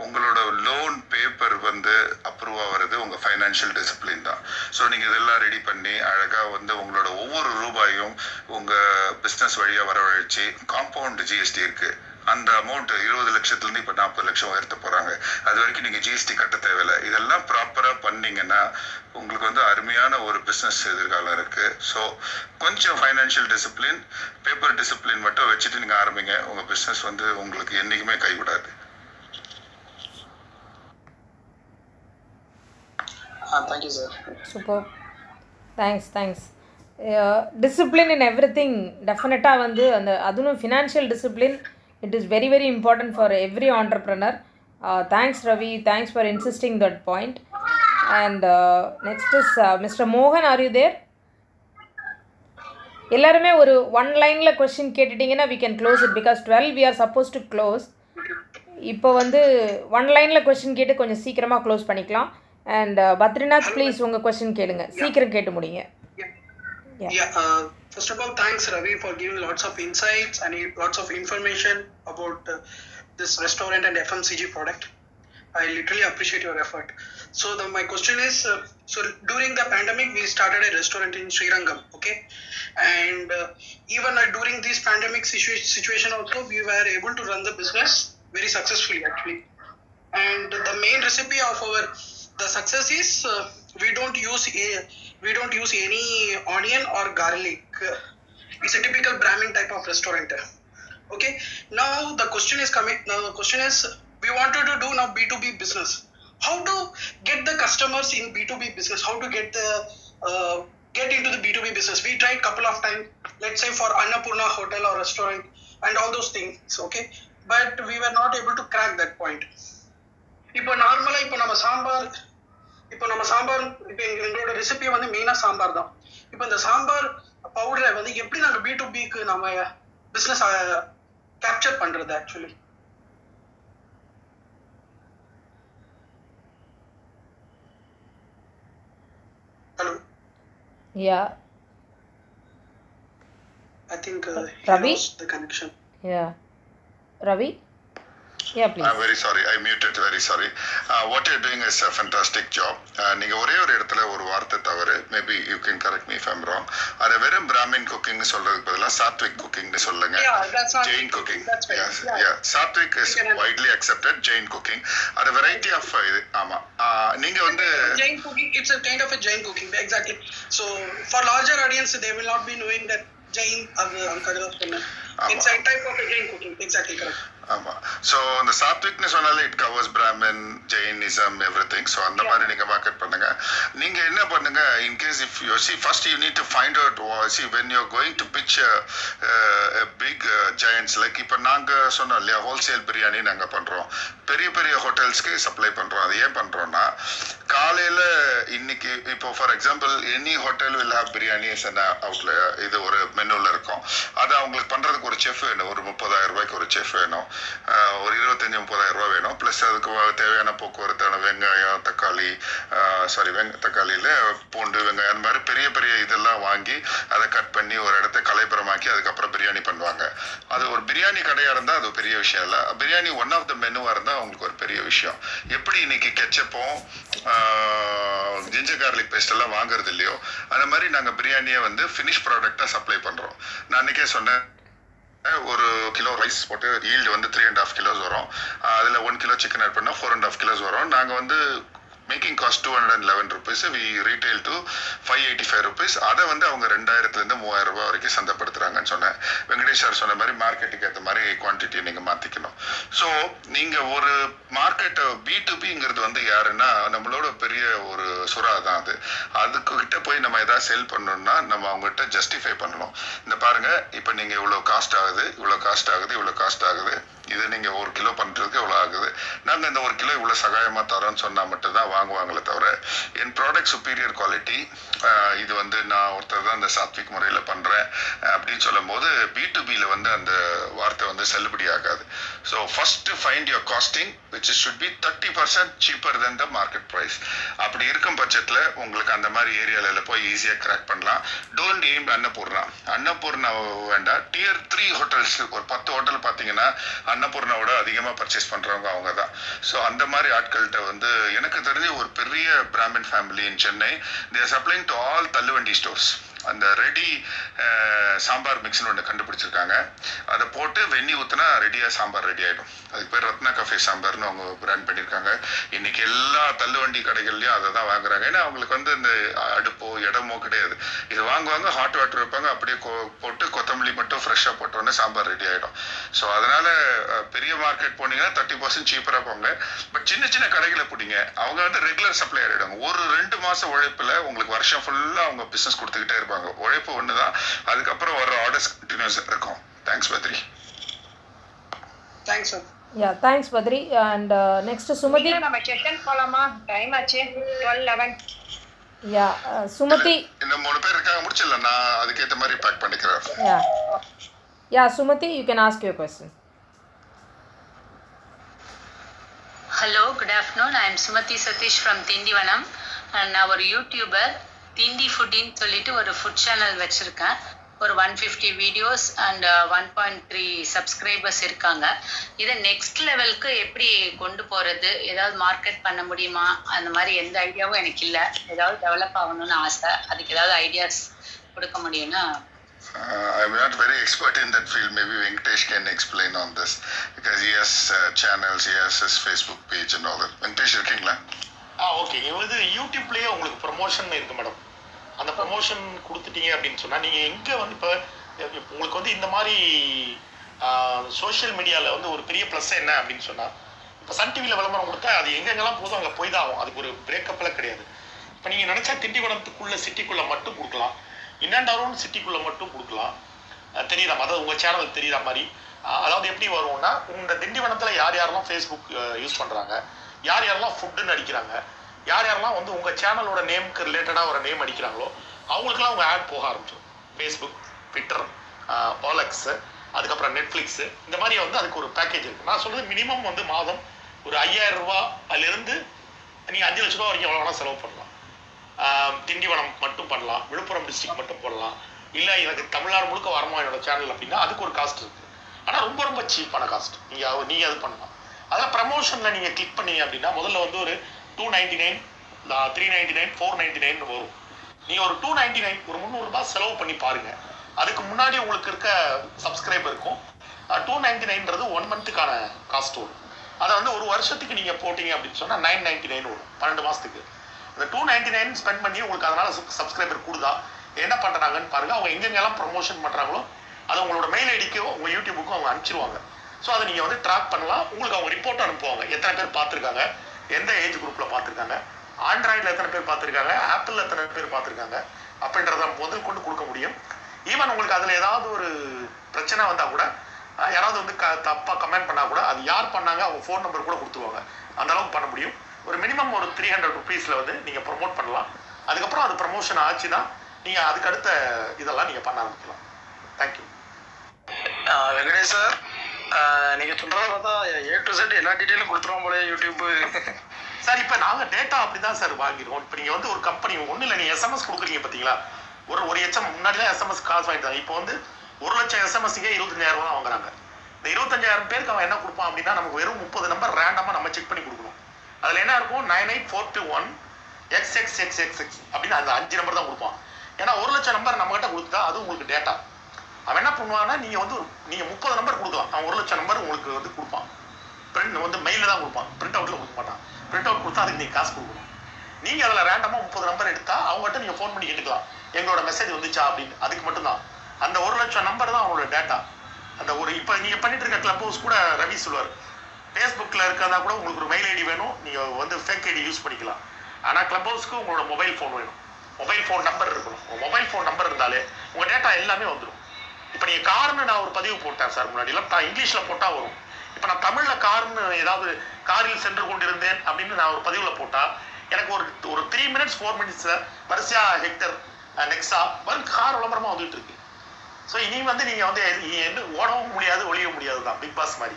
உங்களோட லோன் பேப்பர் வந்து அப்ரூவ் ஆகிறது உங்க ஃபைனான்ஷியல் டிசிப்ளின் தான். ஸோ நீங்க இதெல்லாம் ரெடி பண்ணி அழகா வந்து உங்களோட ஒவ்வொரு ரூபாயும் உங்க பிசினஸ் வழியா வரவழைச்சு காம்பவுண்ட் ஜிஎஸ்டி இருக்கு. அந்த அமௌண்ட் இருபது லட்சத்துல இருந்து இப்ப நாற்பது லட்சம் உயர்த்த போறாங்க. அது வரைக்கும் நீங்க ஜிஎஸ்டி கட்ட தேவையில்லை. இதெல்லாம் ப்ராப்பரா பண்ணீங்கன்னா உங்களுக்கு வந்து அருமையான ஒரு பிசினஸ் எதிர்காலம் இருக்கு. ஸோ கொஞ்சம் ஃபைனான்ஷியல் டிசிப்ளின் பேப்பர் டிசிப்ளின் மட்டும் வச்சுட்டு நீங்க ஆரம்பிங்க. உங்க பிசினஸ் வந்து உங்களுக்கு என்னைக்குமே கைவிடாது. Thank you sir super thanks thanks discipline in everything டெஃபினட்டாக வந்து அந்த அதுவும் financial discipline it is very very important for every entrepreneur thanks Ravi thanks for insisting that point and next is mister மோகன் ஆர் யூ தேர் எல்லாருமே ஒரு ஒன் லைனில் question கேட்டுட்டிங்கன்னா we can close it because dwell we are suppose to close இப்போ வந்து ஒன் லைனில் கொஸ்டின் கேட்டு கொஞ்சம் சீக்கிரமாக க்ளோஸ் பண்ணிக்கலாம். அண்ட் பத்ரிநாத் ப்ளீஸ் உங்கள் கொஸ்டின் கேளுங்க சீக்கிரம் கேட்டு முடிங்க Yeah. Uh, first of all, thanks Ravi for giving lots of insights and lots of information about uh, this restaurant and FMCG product. I literally appreciate your effort. So the, my question is, uh, so during the pandemic, we started a restaurant in Srirangam, okay? And uh, even uh, during this pandemic situa- situation also, we were able to run the business very successfully actually. And the main recipe of our the success is uh, we don't use a, we don't use any onion or garlic. It's a typical Brahmin type of restaurant. Okay. Now the question is coming. Now the question is we wanted to do now B2B business. How to get the customers in B2B business? How to get the uh, get into the B2B business? We tried couple of times. Let's say for Annapurna hotel or restaurant and all those things. Okay. But we were not able to crack that point. இப்போ நார்மலா இப்போ நம்ம சாம்பார் இப்போ நம்ம சாம்பார் இப்போ எங்க எங்களோட ரெசிபி வந்து மெயினா சாம்பார் தான். இப்போ இந்த சாம்பார் பவுடரை வந்து எப்படி நாங்க பி டு பிக்கு நம்ம பிசினஸ் கேப்சர் பண்றது actually hello yeah I think? The connection yeah Ravi yeah please I'm very sorry. I muted. Very sorry. Uh, what you're doing is a fantastic job. Uh, நீங்க ஒரே ஒரு இடத்துல ஒரு வார்த்தை தவறு maybe you can correct me fame wrong அதை வெறும் பிராமின் குக்கிங் சொல்றதுக்கு பதிலாக சாத்விக் குக்கிங்னு சொல்லுங்க Yeah, that's not Jain cooking That's right. Yes, Yeah. yeah. Sattvic is You can- widely accepted Jain cooking அது வெரைட்டி ஆஃப் இது ஆமா Uh, நீங்க வந்து Jain cooking, it's a kind of a Jain cooking, exactly. So for larger audience, they will not be knowing that Jain, அது அந்த சொன்னேன். It's a type of a Jain cooking, exactly correct. ஆமா. சோ அந்த சாத்விக்னு சொன்னாலே it covers Brahmin Jainism everything so அந்த மாதிரி நீங்க மார்க்கெட் பண்ணுங்க. நீங்க என்ன பண்ணுங்க? In case if you see first you need to find out see when you going to pitch big giants like இப்போ நாங்க சொன்னோம் இல்லையா ஹோல்சேல் பிரியாணி நாங்க பண்றோம். பெரிய பெரிய ஹோட்டல்ஸ்க்கு சப்ளை பண்றோம். அது ஏன் பண்றோம்னா காலையில இன்னைக்கு இப்போ for example any hotel will have biryani அவுட்ல இது ஒரு மெனுல இருக்கும். அது அவங்களுக்கு பண்றதுக்கு ஒரு செஃப் வேணும். ஒரு முப்பதாயிரம் ரூபாய்க்கு ஒரு செஃப் வேணும். ஒரு இருபத்தஞ்சி முப்பதாயிரம் ரூபாய் வேணும். ப்ளஸ் அதுக்கு தேவையான போக்குவரத்தான வெங்காயம் தக்காளி சாரி வெங்க தக்காளியில் பூண்டு வெங்காயம் அந்த மாதிரி பெரிய பெரிய இதெல்லாம் வாங்கி அதை கட் பண்ணி ஒரு இடத்த கலைப்புறமாக்கி அதுக்கப்புறம் பிரியாணி பண்ணுவாங்க. அது ஒரு பிரியாணி கடையாக இருந்தால் அது பெரிய விஷயம் இல்லை. பிரியாணி ஒன் ஆஃப் த மெனுவாக இருந்தால் அவங்களுக்கு ஒரு பெரிய விஷயம். எப்படி இன்னைக்கு கெச்சப்பும் ஜிஞ்சர் கார்லிக் பேஸ்ட் எல்லாம் வாங்குறது இல்லையோ அந்த மாதிரி நாங்கள் பிரியாணியை வந்து ஃபினிஷ் ப்ராடக்டாக சப்ளை பண்ணுறோம் நான் அன்றைக்கே சொன்னேன் ஒரு கிலோ ரைஸ் போட்டு ஈல்டு வந்து த்ரீ அண்ட் ஆஃப் கிலோஸ் வரும். அதில் ஒன் கிலோ சிக்கன் ஆட் பண்ணால் ஃபோர் அண்ட் ஆஃப் கிலோஸ் வரும். நாங்கள் வந்து making cost two hundred and eleven rupees we retail to five eighty five rupees அதை வந்து அவங்க ரெண்டாயிரத்துலேருந்து மூவாயிரம் ரூபாய் வரைக்கும் சந்தப்படுத்துகிறாங்கன்னு சொன்னேன். வெங்கடேஷ் சார் சொன்ன மாதிரி மார்க்கெட்டுக்கு ஏற்ற மாதிரி குவான்டிட்டியை நீங்கள் மாற்றிக்கணும் ஸோ நீங்கள் ஒரு மார்க்கெட்டை பி டு பிங்கிறது வந்து யாருன்னா நம்மளோட பெரிய ஒரு சுறா தான் அது. அதுக்கு கிட்ட போய் நம்ம எதாவது செல் பண்ணணும்னா நம்ம அவங்ககிட்ட ஜஸ்டிஃபை பண்ணணும். இந்த பாருங்கள் இப்போ நீங்கள் இவ்வளோ காஸ்ட் ஆகுது இவ்வளோ காஸ்ட் ஆகுது இவ்வளோ காஸ்ட் ஆகுது. இது நீங்கள் ஒரு கிலோ பண்ணுறதுக்கு இவ்வளோ ஆகுது? நாங்கள் இந்த ஒரு கிலோ இவ்வளோ சகாயமாக தரோம்னு சொன்னால் மட்டும்தான் வாங்குவாங்களே தவிர என் ப்ராடக்ட் சுப்பீரியர் குவாலிட்டி இது வந்து நான் ஒருத்தர் தான் இந்த சாத்விக் முறையில் பண்ணுறேன் அப்படின்னு சொல்லும்போது பி டு பியில் வந்து அந்த வார்த்தை வந்து செல்லுபடி ஆகாது. So first find your costing which should be thirty percent cheaper then the market price அப்படி இருக்கும் பட்சத்தில் உங்களுக்கு அந்த மாதிரி ஏரியாவில் போய் ஈஸியாக கிராக் பண்ணலாம். டோன்ட் எய்ம் அன்னபூர்ணா அன்னபூர்ணா வேண்டாம். டியர் த்ரீ ஹோட்டல்ஸ் ஒரு பத்து ஹோட்டல் பார்த்தீங்கன்னா அன்னபூர்ணாவோட அதிகமாக பர்ச்சேஸ் பண்ணுறவங்க அவங்க தான் ஸோ அந்த மாதிரி ஆட்கள்கிட்ட வந்து எனக்கு தெரிஞ்சு ஒரு பெரிய Brahmin family in Chennai there supplying to all தள்ளுவண்டி ஸ்டோர்ஸ் அந்த ரெடி சாம்பார் மிக்ஸ்னு ஒன்று கண்டுபிடிச்சிருக்காங்க. அதை போட்டு வெந்நி ஊற்றினா ரெடியாக சாம்பார் ரெடி ஆகிடும் அதுக்கு பேர் ரத்னா கஃபே சாம்பார்னு அவங்க பிராண்ட் பண்ணியிருக்காங்க. இன்னைக்கு எல்லா தள்ளுவண்டி கடைகள்லையும் அதை தான் வாங்குறாங்க. ஏன்னா அவங்களுக்கு வந்து இந்த அடுப்போ இடமோ கிடையாது. இது வாங்குவாங்க ஹாட் வாட்டர் வைப்பாங்க அப்படியே கொ- போட்டு கொத்தமல்லி மட்டும் ஃப்ரெஷ்ஷாக போட்டோன்னே சாம்பார் ரெடி ஆகிடும் ஸோ அதனால பெரிய மார்க்கெட் போனீங்கன்னா தேர்ட்டி பர்சன்ட் சீப்பராக போங்க. பட் சின்ன சின்ன கடைகளை பிடிங்க. அவங்க வந்து ரெகுலர் சப்ளை ஆகிடுவாங்க ஒரு ரெண்டு மாதம் உழைப்பில் உங்களுக்கு வருஷம் ஃபுல்லாக அவங்க பிஸ்னஸ் கொடுத்துக்கிட்டே இருப்பாங்க. உழைப்பு ஒன்று தான் அதுக்கப்புறம் வர ஆர்டர்ஸ் கண்டினியூஸ் இருக்கும். Thanks Badri thanks sir yeah thanks Badri and next Sumathi நம்ம செஷன் போலாமா? டைம் ஆச்சு. டுவெல் லெவன் யா சுமதி இன்னும் மூணு பேர் இருக்காங்க முடிச்சிடல நான் அதுக்கேற்ற மாதிரி பேக் பண்ணிக்கிறேன். Yeah yeah Sumathi you can ask your question Hello, good afternoon. I am Sumati Satish from Tindivanam. And our YouTuber Tindi ஃபுட்டின்னு சொல்லிட்டு ஒரு ஃபுட் சேனல் வச்சுருக்கேன். ஒரு one fifty videos and one point three subscribers இருக்காங்க. இதை நெக்ஸ்ட் லெவலுக்கு எப்படி கொண்டு போகிறது ஏதாவது மார்க்கெட் பண்ண முடியுமா? அந்த மாதிரி எந்த ஐடியாவும் எனக்கு இல்லை. ஏதாவது டெவலப் ஆகணும்னு ஆசை. அதுக்கு ஏதாவது ஐடியாஸ் கொடுக்க முடியும்னா. Uh, I'm not very expert in that field. Maybe Venkatesh can explain on this. Because he has uh, channels, he has his Facebook page and all that. Venkatesh, இருக்கீங்களா? ஆ ஓகே இது யூடியூப்லேயே உங்களுக்கு ப்ரொமோஷன் இருக்கு மேடம் அந்த ப்ரமோஷன் கொடுத்துட்டீங்க அப்படின்னு சொன்னால் நீங்கள் எங்கே வந்து இப்போ உங்களுக்கு வந்து இந்த மாதிரி சோஷியல் மீடியாவில் வந்து ஒரு பெரிய ப்ளஸ் என்ன அப்படின்னு சொன்னால் இப்போ சன் டிவியில் விளம்பரம் கொடுத்தா அது எங்கெங்கெல்லாம் போதும் அங்கே போய் தான் ஆகும். அதுக்கு ஒரு பிரேக்கப்லாம் கிடையாது. இப்போ நீங்கள் நினச்சா திண்டிவனத்துக்குள்ள சிட்டிக்குள்ளே மட்டும் கொடுக்கலாம். இன் சிட்டிக்குள்ளே மட்டும் கொடுக்கலாம். தெரியுற மாதிரி அதாவது உங்கள் சேனல் தெரியுற மாதிரி. அதாவது எப்படி வரும்னா உங்கள் திண்டிவனத்தில் யார் யாரெல்லாம் ஃபேஸ்புக் யூஸ் பண்ணுறாங்க யார் யாரெல்லாம் ஃபுட்டுன்னு அடிக்கிறாங்க யார் யாரெல்லாம் வந்து உங்கள் சேனலோட நேமுக்கு ரிலேட்டடாக ஒரு நேம் அடிக்கிறாங்களோ அவங்களுக்குலாம் உங்கள் ஆட் போக ஆரம்பிச்சிடும் ஃபேஸ்புக் ட்விட்டர் ஓலக்ஸு அதுக்கப்புறம் நெட்ஃப்ளிக்ஸு இந்த மாதிரி வந்து அதுக்கு ஒரு பேக்கேஜ் இருக்குது நான் சொல்கிறது மினிமம் வந்து மாதம் ஒரு ஐயாயிரம் ரூபா அதுலேருந்து நீங்கள் அஞ்சு லட்ச ரூபா வரைக்கும் எவ்வளோ வேணால் செலவு பண்ணலாம். திண்டிவனம் மட்டும் பண்ணலாம். விழுப்புரம் டிஸ்ட்ரிக்ட் மட்டும் போடலாம். இல்லை எனக்கு தமிழ்நாடு முழுக்க வரமா என்னோட சேனல் அப்படின்னா அதுக்கு ஒரு காஸ்ட் இருக்குது ஆனால் ரொம்ப ரொம்ப சீப்பான காஸ்ட் நீங்கள் நீங்கள் அது பண்ணலாம். அதான் ப்ரமோஷனில் நீங்கள் கிளிக் பண்ணீங்க அப்படின்னா முதல்ல வந்து ஒரு two ninety nine three ninety nine four ninety nine வரும். நீங்கள் ஒரு டூ நைன்டி நைன் ஒரு முந்நூறுரூபா செலவு பண்ணி பாருங்கள் அதுக்கு முன்னாடி உங்களுக்கு இருக்க சப்ஸ்கிரைப் இருக்கும் டூ நைன்டி நைன்றது ஒன் மந்த்துக்கான காஸ்ட் வரும் அதை வந்து ஒரு வருஷத்துக்கு நீங்கள் போட்டிங்க அப்படின்னு சொன்னால் நைன் நைன்டி நைன் வரும் பன்னெண்டு மாதத்துக்கு அந்த டூ நைன்டி நைன் ஸ்பெண்ட் பண்ணி உங்களுக்கு அதனால் சப்ஸ்கிரைபர் கூடுதா? என்ன பண்ணுறாங்கன்னு பாருங்கள் அவங்க எங்கெங்கெல்லாம் ப்ரொமோஷன் பண்ணுறாங்களோ அது உங்களோட மெயில் ஐடிக்கோ உங்கள் யூடியூபுக்கும் அவங்க அனுப்பிச்சிருவாங்க. ஸோ அதை நீங்கள் வந்து ட்ராக் பண்ணலாம். உங்களுக்கு அவங்க ரிப்போர்ட் அனுப்புவாங்க. எத்தனை பேர் பார்த்துருக்காங்க. எந்த ஏஜ் குரூப்பில் பார்த்துருக்காங்க? ஆண்ட்ராய்டில் எத்தனை பேர் பார்த்துருக்காங்க? ஆப்பிளில் எத்தனை பேர் பார்த்துருக்காங்க? அப்படின்றத முதல் கொண்டு கொடுக்க முடியும். ஈவன் உங்களுக்கு அதில் ஏதாவது ஒரு பிரச்சனை வந்தால் கூட யாராவது வந்து க தப்பாக கமெண்ட் பண்ணால் கூட அது யார் பண்ணாங்க அவங்க ஃபோன் நம்பர் கூட கொடுத்துருவாங்க. அந்த அளவுக்கு பண்ண முடியும். ஒரு மினிமம் ஒரு த்ரீ ஹண்ட்ரட் ருபீஸில் வந்து நீங்கள் ப்ரொமோட் பண்ணலாம். அதுக்கப்புறம் அது ப்ரமோஷன் ஆச்சுன்னா நீங்கள் அதுக்கு அடுத்த இதெல்லாம் நீங்கள் பண்ண ஆரம்பிக்கலாம். Thank you Venkatesh sir. நீங்கள் சொல்கிறத சொல்றத பார்த்தா ஏ டு செட் எல்லா டீட்டெயிலும் கொடுத்துருவோம் போல யூடியூப்பு சார் இப்போ நாங்கள் டேட்டா அப்படி தான் சார் வாங்கிடுவோம் இப்போ நீங்கள் வந்து ஒரு கம்பெனி ஒன்றும் இல்லை நீங்கள் எஸ்எம்எஸ் கொடுக்குறீங்க பார்த்தீங்களா ஒரு ஒரு எச்எம் முன்னாடிலாம் எஸ்எம்எஸ் காசு வாங்கிட்டாங்க இப்போ வந்து ஒரு லட்சம் எஸ்எம்எஸ்க்கே இருபத்தஞ்சாயிரம் ரூபா வாங்குறாங்க. இந்த இருபத்தஞ்சாயிரம் பேருக்கு அவன் என்ன கொடுப்பான் அப்படின்னா நமக்கு வெறும் முப்பது நம்பர் ரேண்டமாக நம்ம செக் பண்ணி கொடுக்கணும். அதில் என்ன இருக்கும்? Nine eight four two one X X X X X அப்படின்னு அந்த அஞ்சு நம்பர் தான் கொடுப்பான். ஏன்னா ஒரு லட்சம் நம்பர் நம்மகிட்ட கொடுத்தா அது உங்களுக்கு டேட்டா அவன் என்ன பண்ணுவான்னா நீங்கள் வந்து நீங்கள் முப்பது நம்பர் கொடுக்கலாம். அவன் ஒரு லட்சம் நம்பர் உங்களுக்கு வந்து கொடுப்பான். பிரிண்ட் வந்து மெயிலில் தான் கொடுப்பான். பிரிண்ட் அவுட்டில் கொடுக்க மாட்டான். பிரிண்ட் அவுட் கொடுத்தா அதுக்கு நீங்கள் காசு கொடுக்கணும். நீங்கள் அதில் ரேண்டமாக முப்பது நம்பர் எடுத்தா அவங்ககிட்ட நீங்கள் ஃபோன் பண்ணி கேட்டுக்கலாம். எங்களோட மெசேஜ் வந்துச்சா அப்படின்னு. அதுக்கு மட்டும்தான். அந்த ஒரு லட்சம் நம்பர் தான் அவங்களோட டேட்டா அந்த ஒரு இப்போ நீங்கள் பண்ணிட்டு இருக்க கிளப் ஹவுஸ் கூட ரவி சொல்லுவார். ஃபேஸ்புக்கில் இருக்கிறதா கூட உங்களுக்கு ஒரு மெயில் ஐடி வேணும். நீங்கள் வந்து ஃபேக் ஐடி யூஸ் பண்ணிக்கலாம். ஆனால் கிளப் ஹவுஸ்க்கு உங்களோட மொபைல் ஃபோன் வேணும். மொபைல் ஃபோன் நம்பர் இருக்கணும். உங்கள் மொபைல் ஃபோன் நம்பர் இருந்தாலே உங்கள் டேட்டா எல்லாமே வந்துடும். இப்போ நீங்கள் கார்னு நான் ஒரு பதிவு போட்டேன் சார் முன்னாடிலாம் நான் இங்கிலீஷில் போட்டால் வரும். இப்போ நான் தமிழில் கார்னு ஏதாவது காரில் சென்று கொண்டிருந்தேன் அப்படின்னு நான் ஒரு பதிவில் போட்டால் எனக்கு ஒரு ஒரு த்ரீ மினிட்ஸ் ஃபோர் மினிட்ஸில் வரிசையா ஹெக்டர் நெக்ஸா வரும் கார் விளம்பரமாக வந்துட்டு இருக்கு. ஸோ இனி வந்து நீங்கள் வந்து எது- வந்து என்ன ஓடவும் முடியாது ஒழிய முடியாது தான் பிக் பாஸ் மாதிரி.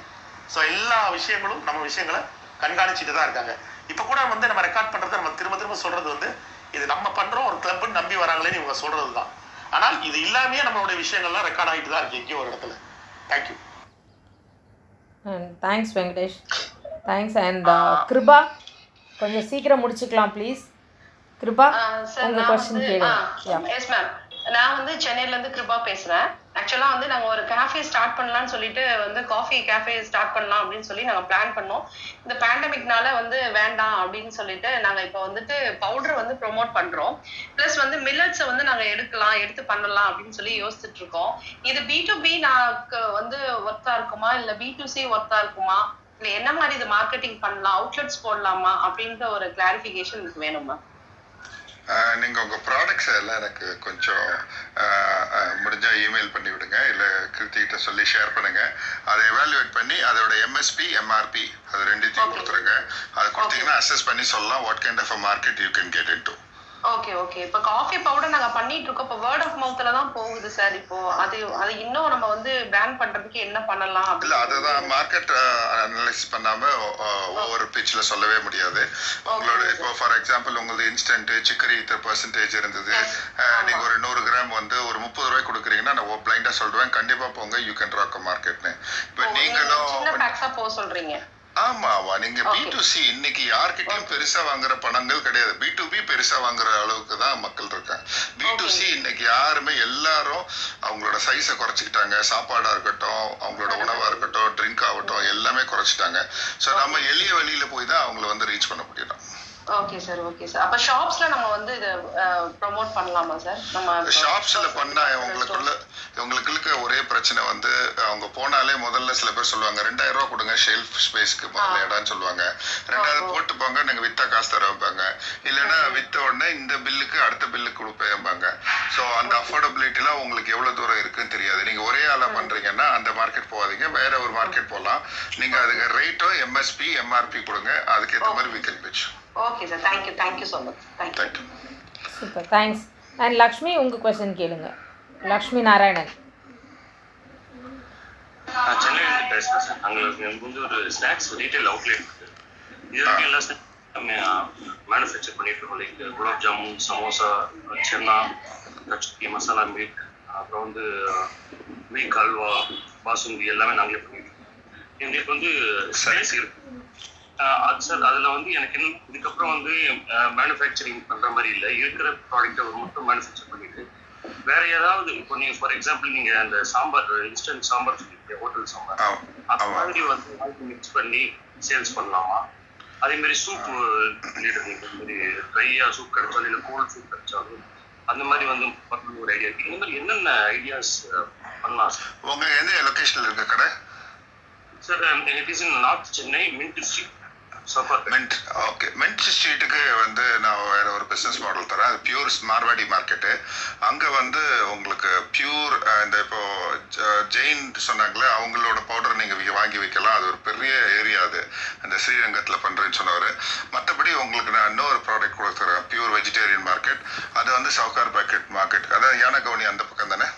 ஸோ எல்லா விஷயங்களும் நம்ம விஷயங்களை கண்காணிச்சுட்டு தான் இருக்காங்க. இப்போ கூட வந்து நம்ம ரெக்கார்ட் பண்ணுறத நம்ம திரும்ப திரும்ப சொல்கிறது வந்து இது நம்ம பண்ணுறோம் ஒரு கிளப்னு நம்பி வராங்களேன்னு இவங்க சொல்கிறது தான். ஆனால் இது இல்லாமையே நம்மளுடைய விஷயங்கள்லாம் ரெக்கார்ட் ஆகிட்டு தான் இருக்கு எங்கேயோ ஒரு இடத்துல. Thank you and thanks Venkatesh thanks and Kiruba கொஞ்சம் சீக்கிரம் முடிச்சுக்கலாம் ப்ளீஸ் கிருபா சார் உங்கள் நான் கொஸ்டின் கேளுங்க. எஸ் மேம் நான் வந்து சென்னையில இருந்து கிருபா பேசுறேன். ஆக்சுவலா வந்து நாங்க ஒரு கேஃபே ஸ்டார்ட் பண்ணலாம்னு சொல்லிட்டு வந்து காஃபி கேஃபே ஸ்டார்ட் பண்ணலாம் அப்படின்னு சொல்லி நாங்க பிளான் பண்ணோம். இந்த பேண்டமிக்னால வந்து வேண்டாம் அப்படின்னு சொல்லிட்டு நாங்க இப்போ வந்துட்டு பவுடர் வந்து ப்ரொமோட் பண்றோம். ப்ளஸ் வந்து மில்லட்ஸை வந்து நாங்க எடுக்கலாம் எடுத்து பண்ணலாம் அப்படின்னு சொல்லி யோசிச்சுட்டு இருக்கோம். இது பி டு பி நாக்கு வந்து ஒர்த்தா இருக்குமா? இல்ல பி டு சி ஒர்த்தா இருக்குமா? இல்ல என்ன மாதிரி இது மார்க்கெட்டிங் பண்ணலாம்? அவுட்லெட்ஸ் போடலாமா? அப்படின்ற ஒரு கிளாரிஃபிகேஷன் எனக்கு வேணும் மேம் ஆஹ் நீங்க உங்க ப்ராடக்ட்ஸ் எல்லாம் எனக்கு கொஞ்சம் ஆஹ் ஆஹ் முடிஞ்சா இமெயில் பண்ணி விடுங்க. இல்ல கிருத்தி கிட்ட சொல்லி ஷேர் பண்ணுங்க. அதை எவாலுவேட் பண்ணி அதோட எம்எஸ்பி எம்ஆர்பி அது ரெண்டுத்தையும் கொடுத்துருங்க. அதை கொடுத்தீங்கன்னா அசஸ் பண்ணி சொல்லலாம் what kind of a market you can get in okay okay இப்போ காஃபி பவுடர் நாங்க பண்ணிட்டு இருக்கோம் இப்போ வேர்ட் ஆஃப் மவுத்ல தான் போகுது சார் இப்போ அது அது இன்னும் நம்ம வந்து பேன் பண்றதுக்கு என்ன பண்ணலாம் இல்ல அதுதான் மார்க்கெட் அனலைஸ் பண்ணாம ஒவ்வொரு பிச்சில் சொல்லவே முடியாது. உங்களோட இப்போ ஃபார் எக்ஸாம்பிள் உங்களது இன்ஸ்டன்ட் சிக்கரி இத்தனை பர்சன்டேஜ் இருந்தது. நீங்க ஒரு நூறு கிராம் வந்து ஒரு முப்பது ரூபாய் கொடுக்குறீங்கன்னா நான் பிளைண்டா சொல்றேன். கண்டிப்பா போங்க. யூ கேன் ராக் மார்க்கெட்னு இப்போ நீங்களும் சின்ன பேக்ஸா போக சொல்றீங்க. ஆமாவா? நீங்க பி டு சி இன்னைக்கு யார்கிட்டயும் பெருசா வாங்குற பணங்கள் கிடையாது. பி டு பி பெருசா வாங்குற அளவுக்கு தான் மக்கள் இருக்காங்க. பி டு சி இன்னைக்கு யாருமே எல்லாரும் அவங்களோட சைஸை குறைச்சிக்கிட்டாங்க. சாப்பாடா இருக்கட்டும் அவங்களோட உணவா இருக்கட்டும் ட்ரிங்க் ஆகட்டும் எல்லாமே குறைச்சிட்டாங்க. ஸோ நம்ம எளிய வழியில போய் தான் அவங்கள வந்து ரீச் பண்ண முடியும் ஓகே சார் ஓகே சார் அப்ப ஷாப்ஸ்ல நம்ம வந்து இத ப்ரோமோட் பண்ணலாமா சார் நம்ம ஷாப்ஸ்ல பண்ணா உங்களுக்குள்ள உங்களுக்கு இருக்க ஒரே பிரச்சனை வந்து அவங்க போனாலே முதல்ல சில பேர் சொல்லுவாங்க ரெண்டாயிரம் ரூபாய் கொடுங்க ஷெல்ஃப் ஸ்பேஸ்க்கு முதல்ல இடம்னு சொல்லுவாங்க. ரெண்டாவது போட்டு போங்க நீங்க வித்தா காசு தரவாங்க. இல்லைன்னா வித்த உடனே இந்த பில்லுக்கு அடுத்த பில்லுக்கு கொடுப்பேன்பாங்க ஸோ அந்த அஃபோர்டபிலிட்டிலாம் உங்களுக்கு எவ்வளவு தூரம் இருக்குன்னு தெரியாது. நீங்க ஒரே ஆளா பண்றீங்கன்னா அந்த மார்க்கெட் போகாதீங்க. வேற ஒரு மார்க்கெட் போகலாம் நீங்க அதுக்கு ரேட்டோ எம்எஸ்பி எம்ஆர்பி கொடுங்க. அதுக்கேற்ற மாதிரி weekend pitch okay sir thank you thank you so much thank you super thanks and Lakshmi உங்கள் கொஸ்டின் கேளுங்க. லக்ஷ்மி நாராயணன் நான் சென்னையிலேருந்து பேசுகிறேன் சார் அங்கே எனக்கு வந்து ஒரு ஸ்நாக்ஸ் ரீட்டைல் அவுட்லெட் இருக்கு. இது வரைக்கும் எல்லா மேனுஃபேக்சர் பண்ணிட்டு இருக்கோம். லைக் குலாப் ஜாமுன் சமோசா சென்னா கச்சுக்கி மசாலா மில்க் அப்புறம் வந்து மில்க் அல்வா பாசுந்தி எல்லாமே நாங்களே பண்ணிட்டு இருக்கோம். எங்களுக்கு வந்து ஸ்பேஸ் இருக்கு. ஆஹ் அது சார் அதில் வந்து எனக்கு என்ன இதுக்கப்புறம் வந்து மேனுஃபேக்சரிங் பண்ணுற மாதிரி இல்லை. இருக்கிற ப்ராடக்ட்டை மட்டும் மேனுஃபேக்சர் பண்ணிட்டு வேற ஏதாவது இப்போ நீங்க ஃபார் எக்ஸாம்பிள் நீங்க அந்த சாம்பார் இன்ஸ்டன்ட் சாம்பார் சொல்லிருக்கீங்க ஹோட்டல் சாம்பார். அந்த மாதிரி வந்து மிக்ஸ் பண்ணி சேல்ஸ் பண்ணலாமா? அதே மாதிரி சூப் இந்த மாதிரி ட்ரையா சூப் கிடைச்சாலும் இல்லை கோல்ட் சூப் கிடைச்சாலும் அந்த மாதிரி வந்து ஒரு ஐடியா இருக்கு. இந்த மாதிரி என்னென்ன ஐடியாஸ் பண்ணலாம் சார்? உங்க எந்த லொகேஷன்ல இருக்க கடை? Sir it is in north Chennai mint street okay mint ஸ்ட்ரீட்டுக்கு வந்து நான் வேற ஒரு பிஸ்னஸ் மாடல் தரேன். அது பியூர் மார்வாடி மார்க்கெட்டு அங்கே வந்து உங்களுக்கு பியூர் இந்த இப்போ ஜெயின் சொன்னாங்களே அவங்களோட பவுடர் நீங்கள் வாங்கி வைக்கலாம். அது ஒரு பெரிய ஏரியா அது. அந்த ஸ்ரீரங்கத்தில் பண்ணுறேன்னு சொன்னவர். மற்றபடி உங்களுக்கு நான் இன்னொரு ப்ராடக்ட் கொடுத்துறேன் பியூர் வெஜிடேரியன் மார்க்கெட் அது வந்து சவுகார் பேக்கெட் மார்க்கெட் அதாவது யானகவுனி அந்த பக்கம் தானே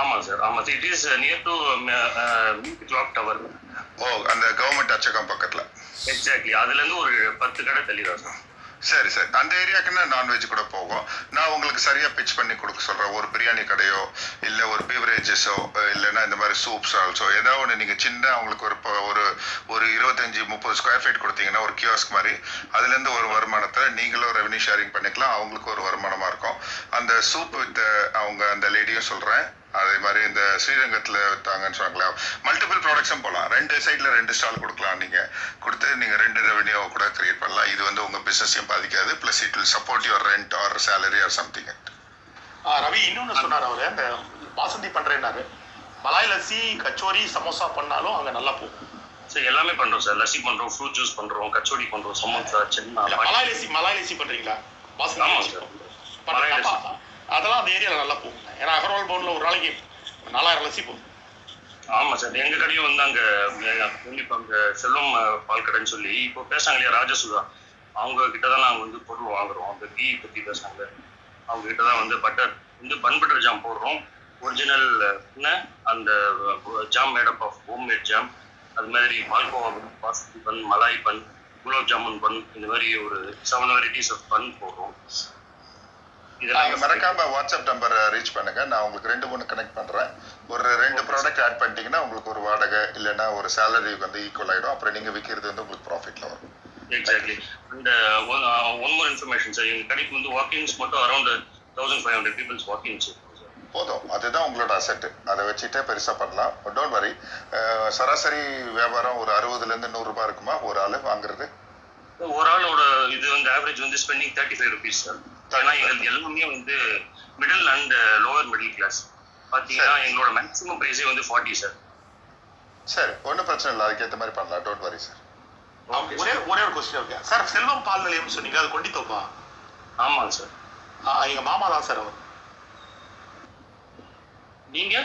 ஆமாம் சார் ஆமாம் sir it is near to clock tower oh அந்த கவர்மெண்ட் அச்சகம் பக்கத்துல. எக்ஸாக்ட்லி அதுலேருந்து ஒரு பத்து கடை தள்ளி தான் சார். சரி சரி. அந்த ஏரியாக்குன்னா நான்வெஜ் கூட போகும்? நான் உங்களுக்கு சரியா பிச் பண்ணி கொடுக்க சொல்றேன். ஒரு பிரியாணி கடையோ இல்ல ஒரு பீவரேஜஸோ இல்லைன்னா இந்த மாதிரி சூப்ஸ் ஆல்சோ ஏதோ ஒன்று நீங்க சின்ன அவங்களுக்கு ஒரு ஒரு ஒரு இருபத்தஞ்சு முப்பது ஸ்கொயர் ஃபீட் கொடுத்தீங்கன்னா ஒரு கியோஸ்க் மாதிரி அதுல இருந்து ஒரு வருமானத்தை நீங்களும் ரெவன்யூ ஷேரிங் பண்ணிக்கலாம். அவங்களுக்கு ஒரு வருமானமா இருக்கும். அந்த சூப் வித் அவங்க அந்த லேடியும் சொல்றேன். அதே மாதிரி இந்த ஸ்ரீரங்கத்தில் வித்தாங்கன்னு சொன்னாங்களா மல்டிபிள் ப்ராடக்ட்ஸும் போகலாம் ரெண்டு சைடில் ரெண்டு ஸ்டால் கொடுக்கலாம். நீங்கள் கொடுத்து நீங்கள் ரெண்டு ரெவன்யூ கூட கிரியேட் பண்ணலாம். இது வந்து உங்கள் பிஸ்னஸையும் பாதிக்காது. Plus it will support your rent or salary or something ஆ, ரவி இன்னொன்னு சொன்னார் அவரு. அந்த பாசந்தி பண்றேன்னாரு. மலாய் லஸ்ஸி கச்சோரி சமோசா பண்ணாலும் அங்க நல்லா போகும். சார் எல்லாமே பண்ணுறோம் சார். லஸ்ஸி பண்ணுறோம் ஃப்ரூட் ஜூஸ் பண்ணுறோம் கச்சோடி பண்ணுறோம் சமோசா சென்னா மலாய் லஸ்ஸி மலாய் லஸ்ஸி பண்றீங்களா? பாசந்தி ஆமாம் சார். அதெல்லாம் அந்த ஏரியாவில் நல்லா போகும் ஏன்னா அகர்வால் பவுனில் ஒரு நாளைக்கு நாலாயிரம் லஸ்ஸி போகும் ஆமாம் சார் எங்கள் கடையும் வந்து அங்கே கண்டிப்பாக அங்கே செல்வம் பால் கடைன்னு சொல்லி இப்போ பேசுறாங்க இல்லையா ராஜசுதா? அவங்க கிட்ட தான் நாங்கள் வந்து பொருள் வாங்குறோம். அந்த கீ பற்றி பேசுறாங்க. அவங்க கிட்ட தான் வந்து பட்டர் வந்து பன் பட்டர் ஜாம் போடுறோம். ஒரிஜினல் அந்த jam made up of home made jam அது மாதிரி palkova bun Basti bun malai bun gulab jamun bun இந்த மாதிரி ஒரு செவன் வெரைட்டிஸ் ஆஃப் பன் போடுறோம். நீங்க மறக்காம வாட்ஸ்அப் நம்பர் ரீச் பண்ணுங்க. நான் உங்களுக்கு ரெண்டு மூணு கனெக்ட் பண்றேன். ஒரு ரெண்டு ப்ராடக்ட் ஆட் பண்ணிட்டீங்கன்னா உங்களுக்கு ஒரு வாடகை இல்லைன்னா ஒரு சேலரி வந்து ஈக்குவல் ஆயிடும். அப்புறம் நீங்க விற்கிறது வந்து உங்களுக்கு ப்ராஃபிட்ல வரும். Exactly and one more information sir எங்கள் கடைக்கு வந்து வாக்கிங்ஸ் மட்டும் around thousand five hundred peoples walkings போதும். அதுதான் உங்களோட அசெட் அதை வச்சுட்டே பெருசா பண்ணலாம். டோன்ட் வரி சராசரி வியாபாரம் ஒரு அறுபதுல இருந்து நூறு ரூபாய் இருக்குமா? ஒரு ஆளு வாங்குறது? ஒரு ஆளோட இது வந்து ஆவரேஜ் வந்து spending thirty five rupees sir ஏன்னா எங்களுக்கு எல்லாமே வந்து middle and lower middle class பார்த்தீங்கன்னா எங்களோட மேக்ஸிமம் ப்ரைஸே வந்து ஃபார்ட்டி சார் சரி ஒன்றும் பிரச்சனை இல்லை. அதுக்கேற்ற மாதிரி பண்ணலாம். டோன்ட் வரி சார் ஒரே ஒரே ஒரு கொஸ்டின் இருக்கு. சார் செல்வம் பால் நிலையம் சொன்னீங்க. அது கொண்டி தோப்பா? ஆமாங்க சார் எங்க மாமா தான் சார் அவர். நீங்க?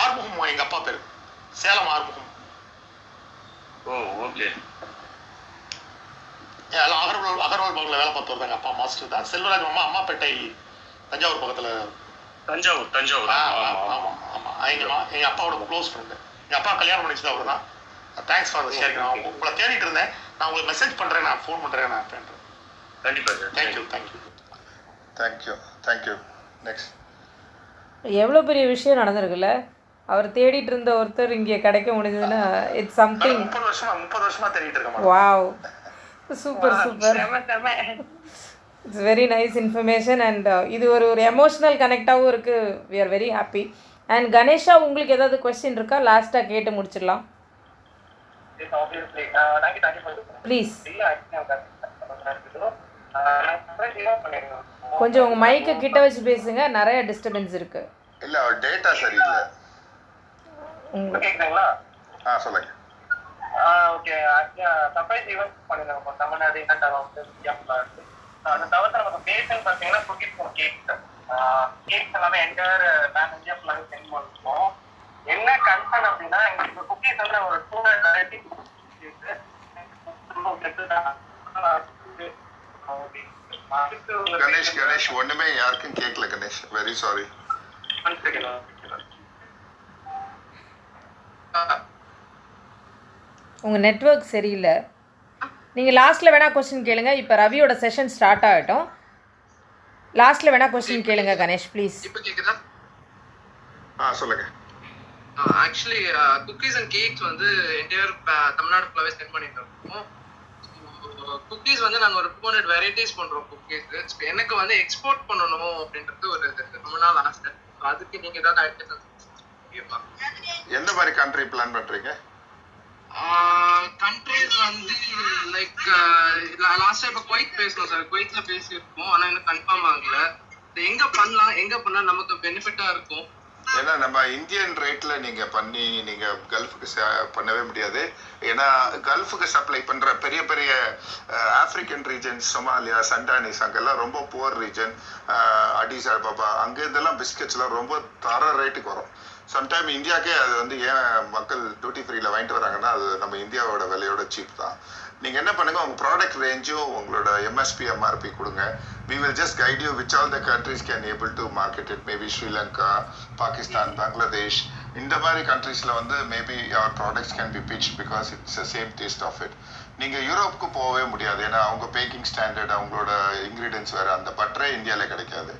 ஆறுமுகம் எங்க அப்பா பேரு. சேலம் ஆறுமுகம். ஓ ஓகே எல்லாம் அகர்வால் அகர்வால் பவன்ல வேலை பார்த்து வருதாங்க அப்பா மாஸ்டர். தான் செல்வராஜ் மாமா அம்மாப்பேட்டை தஞ்சாவூர் பக்கத்துல. தஞ்சாவூர் தஞ்சாவூர். ஆ, ஆமா, ஆமா, ஆமா. ஆமா, ஆமா. எங்க மா- எங்க அப்பாவோட க்ளோஸ் ஃப்ரெண்டு எங்க அப்பா கல்யாணம் பண்ணிச்சது அவர் தான் தேங்க்ஸ் ஃபார் ஷேரிங் நான் உங்களை தேடிட்டு இருந்தேன். நான் உங்களுக்கு மெசேஜ் பண்றேன் நான் ஃபோன் பண்றேன் நான் பண்றேன் கண்டிப்பா sir thank you thank you thank you thank you next எவ்வளோ பெரிய விஷயம் நடந்திருக்குல்ல? அவர் தேடிட்டு இருந்த ஒருத்தர் இங்கே கிடைக்க முடிஞ்சதுன்னா இட்ஸ் சம்திங் முப்பது வருஷமா முப்பது வருஷமா தேடிட்டு madam. Wow super super it's very nice information and இது ஒரு ஒரு எமோஷ்னல் கனெக்டாகவும் இருக்குது we are very happy and Ganesha உங்களுக்கு ஏதாவது கொஸ்டின் இருக்கா? லாஸ்ட்டாக கேட்டு முடிச்சிடலாம். ப்ளீஸ் கொஞ்சம் உங்கள் மைக்கை கிட்ட வச்சு பேசுங்க. நிறைய டிஸ்டர்பன்ஸ் இருக்குது இல்ல டேட்டா சரியில்லை. கேக்குதுங்களா? ஆ சொல்லுங்க. ஓகே சர்ப்ரைஸ் ஈவெண்ட் பண்ணிருந்தாங்க தமிழ்நாடு இந்தியாவில் அது தவிர்த்து நமக்கு பேஸ்ன்னு பார்த்தீங்கன்னா குக்கீஸ் ஃபார் கேக். கேக்ஸ் எல்லாமே என்டையர் பேன் இந்தியா ஃபுல்லாகவே சென்ட் பண்ணிருக்கோம் என்ன கன்சர்ன் அப்படின்னா எங்களுக்கு குக்கீஸ் வந்து ஒரு two hundred variety Ganesh Ganesh ஒண்ணுமே யாருக்கும் கேட்கல கணேஷ். வெரி சாரி உங்கள் நெட்வொர்க் சரியில்லை. நீங்கள் லாஸ்ட்டில் வேணால் கொஸ்டின் கேளுங்க. இப்போ ரவியோட செஷன் ஸ்டார்ட் ஆகட்டும். லாஸ்ட்டில் வேணால் கொஸ்டின் கேளுங்க கணேஷ் ப்ளீஸ் ஆ சொல்லுங்க. ஆக்சுவலி குக்கீஸ் அண்ட் கேக்ஸ் வந்து என்டையர் தமிழ்நாடு ஃபுல்லாகவே சென்ட் பண்ணிட்டு இருக்கோம். குக்கீஸ் வந்து நாங்கள் ஒரு டூ ஹண்ட்ரட் வெரைட்டிஸ் பண்ணுறோம் குக்கீஸ் எனக்கு வந்து எக்ஸ்போர்ட் பண்ணணும் அப்படின்றது ஒரு ரொம்ப நாள் ஆசை. அதுக்கு நீங்கள் ஏதாவது ஐடியா எந்த மாதிரி கண்ட்ரி பிளான் பண்றீங்க? கண்ட்ரீஸ் வந்து லைக் லாஸ்ட் இப்போ குவைத் பேசணும் சார் குவைத்ல பேசியிருக்கோம். ஆனால் எனக்கு கன்ஃபார்ம் ஆகல. எங்க பண்ணலாம் எங்க பண்ணா நமக்கு பெனிஃபிட்டா இருக்கும்? ஏன்னா நம்ம இந்தியன் ரேட்ல நீங்க பண்ணி நீங்க கல்ஃபுக்கு பண்ணவே முடியாது. ஏன்னா கல்ஃபுக்கு சப்ளை பண்ற பெரிய பெரிய ஆப்பிரிக்கன் ரீஜன் சொமாலியா சண்டானிஸ் அங்கெல்லாம் ரொம்ப புவர் ரீஜன் அடிஸ் அபாபா அங்க இதெல்லாம் பிஸ்கெட்ஸ்லாம் ரொம்ப தர ரேட்டுக்கு வரும். சம்டைம் இந்தியாக்கே அது வந்து ஏன் மக்கள் டியூட்டி ஃப்ரீல வாங்கிட்டு வராங்கன்னா அது நம்ம இந்தியாவோட விலையோட சீப் தான். நீங்க என்ன பண்ணுங்க உங்க ப்ராடக்ட் ரேஞ்சும் உங்களோட எம்எஸ்பி எம்ஆர்பி கொடுங்க. We will just guide you which all the countries can able to market it. Maybe Sri Lanka Pakistan Bangladesh இந்த மாதிரி கண்ட்ரீஸ்ல வந்து maybe our products can be pitched because it's same taste of it நீங்க யூரோப்புக்கு போகவே முடியாது. ஏன்னா அவங்க பேக்கிங் ஸ்டாண்டர்ட் அவங்களோட இன்கிரீடியன்ஸ் வேற அந்த பட்டரே இந்தியால கிடைக்காது.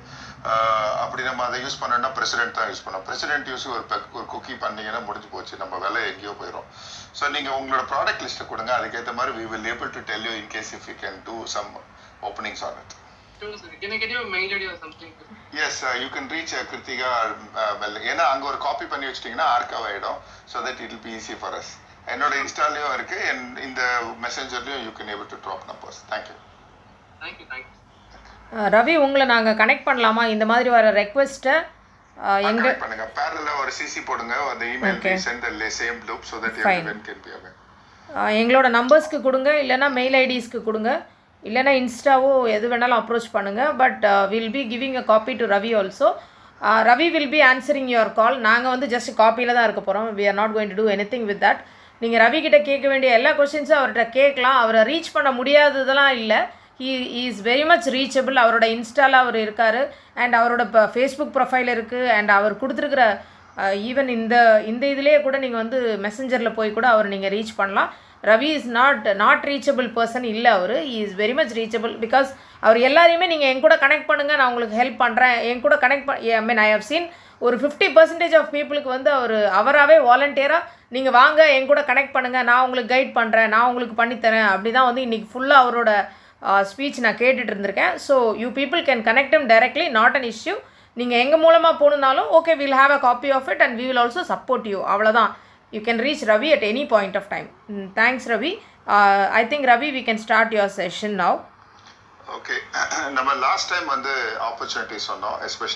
அப்படி நம்ம அதை யூஸ் பண்ணோம்னா பிரசிடென்ட் தான் யூஸ் பண்ணோம் பிரசிடென்ட் யூஸ் ஒரு ஒரு குக்கி பண்ணீங்கன்னா முடிஞ்சு போச்சு. நம்ம விலை எங்கேயோ போயிடும் ஸோ நீங்க உங்களோட ப்ராடக்ட் லிஸ்ட் கொடுங்க. அதுக்கேற்ற மாதிரி we will able to tell you in case if you can do some openings on it. Sure, sir. Can I get your mail ID or something? Yes you can reach Krithika well ஏன்னா அங்கே ஒரு காப்பி பண்ணி வச்சிட்டிங்கன்னா ஆர்கவ் ஆகிடும் so that it be easy for us என்னோட இன்ஸ்டாலையும் இருக்கு. இந்த மெசேஞ்சர்லையும் you can able to drop numbers thank you you. அஹ் ரவி உங்களை நாங்கள் கனெக்ட் பண்ணலாமா? இந்த மாதிரி வர ரெக்வெஸ்ட்டை எங்க பண்ணுங்க. பேரல ஒரு சிசி போடுங்க. அந்த email Okay. Sent the same loop so that. Everyone can be aware எங்களோட நம்பர்ஸ்க்கு கொடுங்க. இல்லைன்னா மெயில் ஐடிஸ்க்கு கொடுங்க. இல்லைன்னா இன்ஸ்டாவோ எது வேணாலும் அப்ரோச் பண்ணுங்கள் but will be giving a copy to Ravi also Ravi will be answering your call நாங்கள் வந்து ஜஸ்ட் காப்பியில் தான் இருக்க போகிறோம் we are not going to do anything with that நீங்கள் ரவி கிட்ட கேட்க வேண்டிய எல்லா கொஷின்ஸும் அவர்கிட்ட கேட்கலாம். அவரை ரீச் பண்ண முடியாததெல்லாம் இல்லை. He is very much reachable அவரோட இன்ஸ்டாவில் அவர் இருக்கார். அண்ட் அவரோட இப்போ ஃபேஸ்புக் ப்ரொஃபைல் இருக்குது அண்ட் அவர் கொடுத்துருக்குற ஈவன் இந்த இந்த இதுலேயே கூட நீங்கள் வந்து மெசஞ்சரில் போய் கூட அவர் நீங்கள் ரீச் பண்ணலாம். Ravi is not not reachable person இல்லை அவர். Is very much reachable because அவர் எல்லாரையுமே நீங்கள் என் கூட கனெக்ட் பண்ணுங்கள் நான் உங்களுக்கு ஹெல்ப் பண்ணுறேன் என் கூட கனெக்ட் பண் I mean I have seen ஒரு ஃபிஃப்டி பர்சன்டேஜ் ஆஃப் பீப்புளுக்கு வந்து அவர் அவராகவே வாலண்டியராக நீங்கள் வாங்க என் கூட கனெக்ட் பண்ணுங்கள் நான் உங்களுக்கு கைட் பண்ணுறேன் நான் உங்களுக்கு பண்ணித்தரேன். அப்படி தான் வந்து இன்றைக்கி ஃபுல்லாக அவரோட ஸ்பீச் நான் கேட்டுட்டு இருந்திருக்கேன். So you people can connect him directly not an issue நீங்கள் எங்கள் மூலமாக போகணுன்னாலும் okay will have a copy of it and we will also support you அவ்வளோதான் you can reach Ravi at any point of time thanks Ravi I think Ravi we can start your session now okay நம்ம லாஸ்ட் டைம் வந்து ஆப்பர்ச்சுனிட்டி சொன்னோம் எஸ்பெஷலி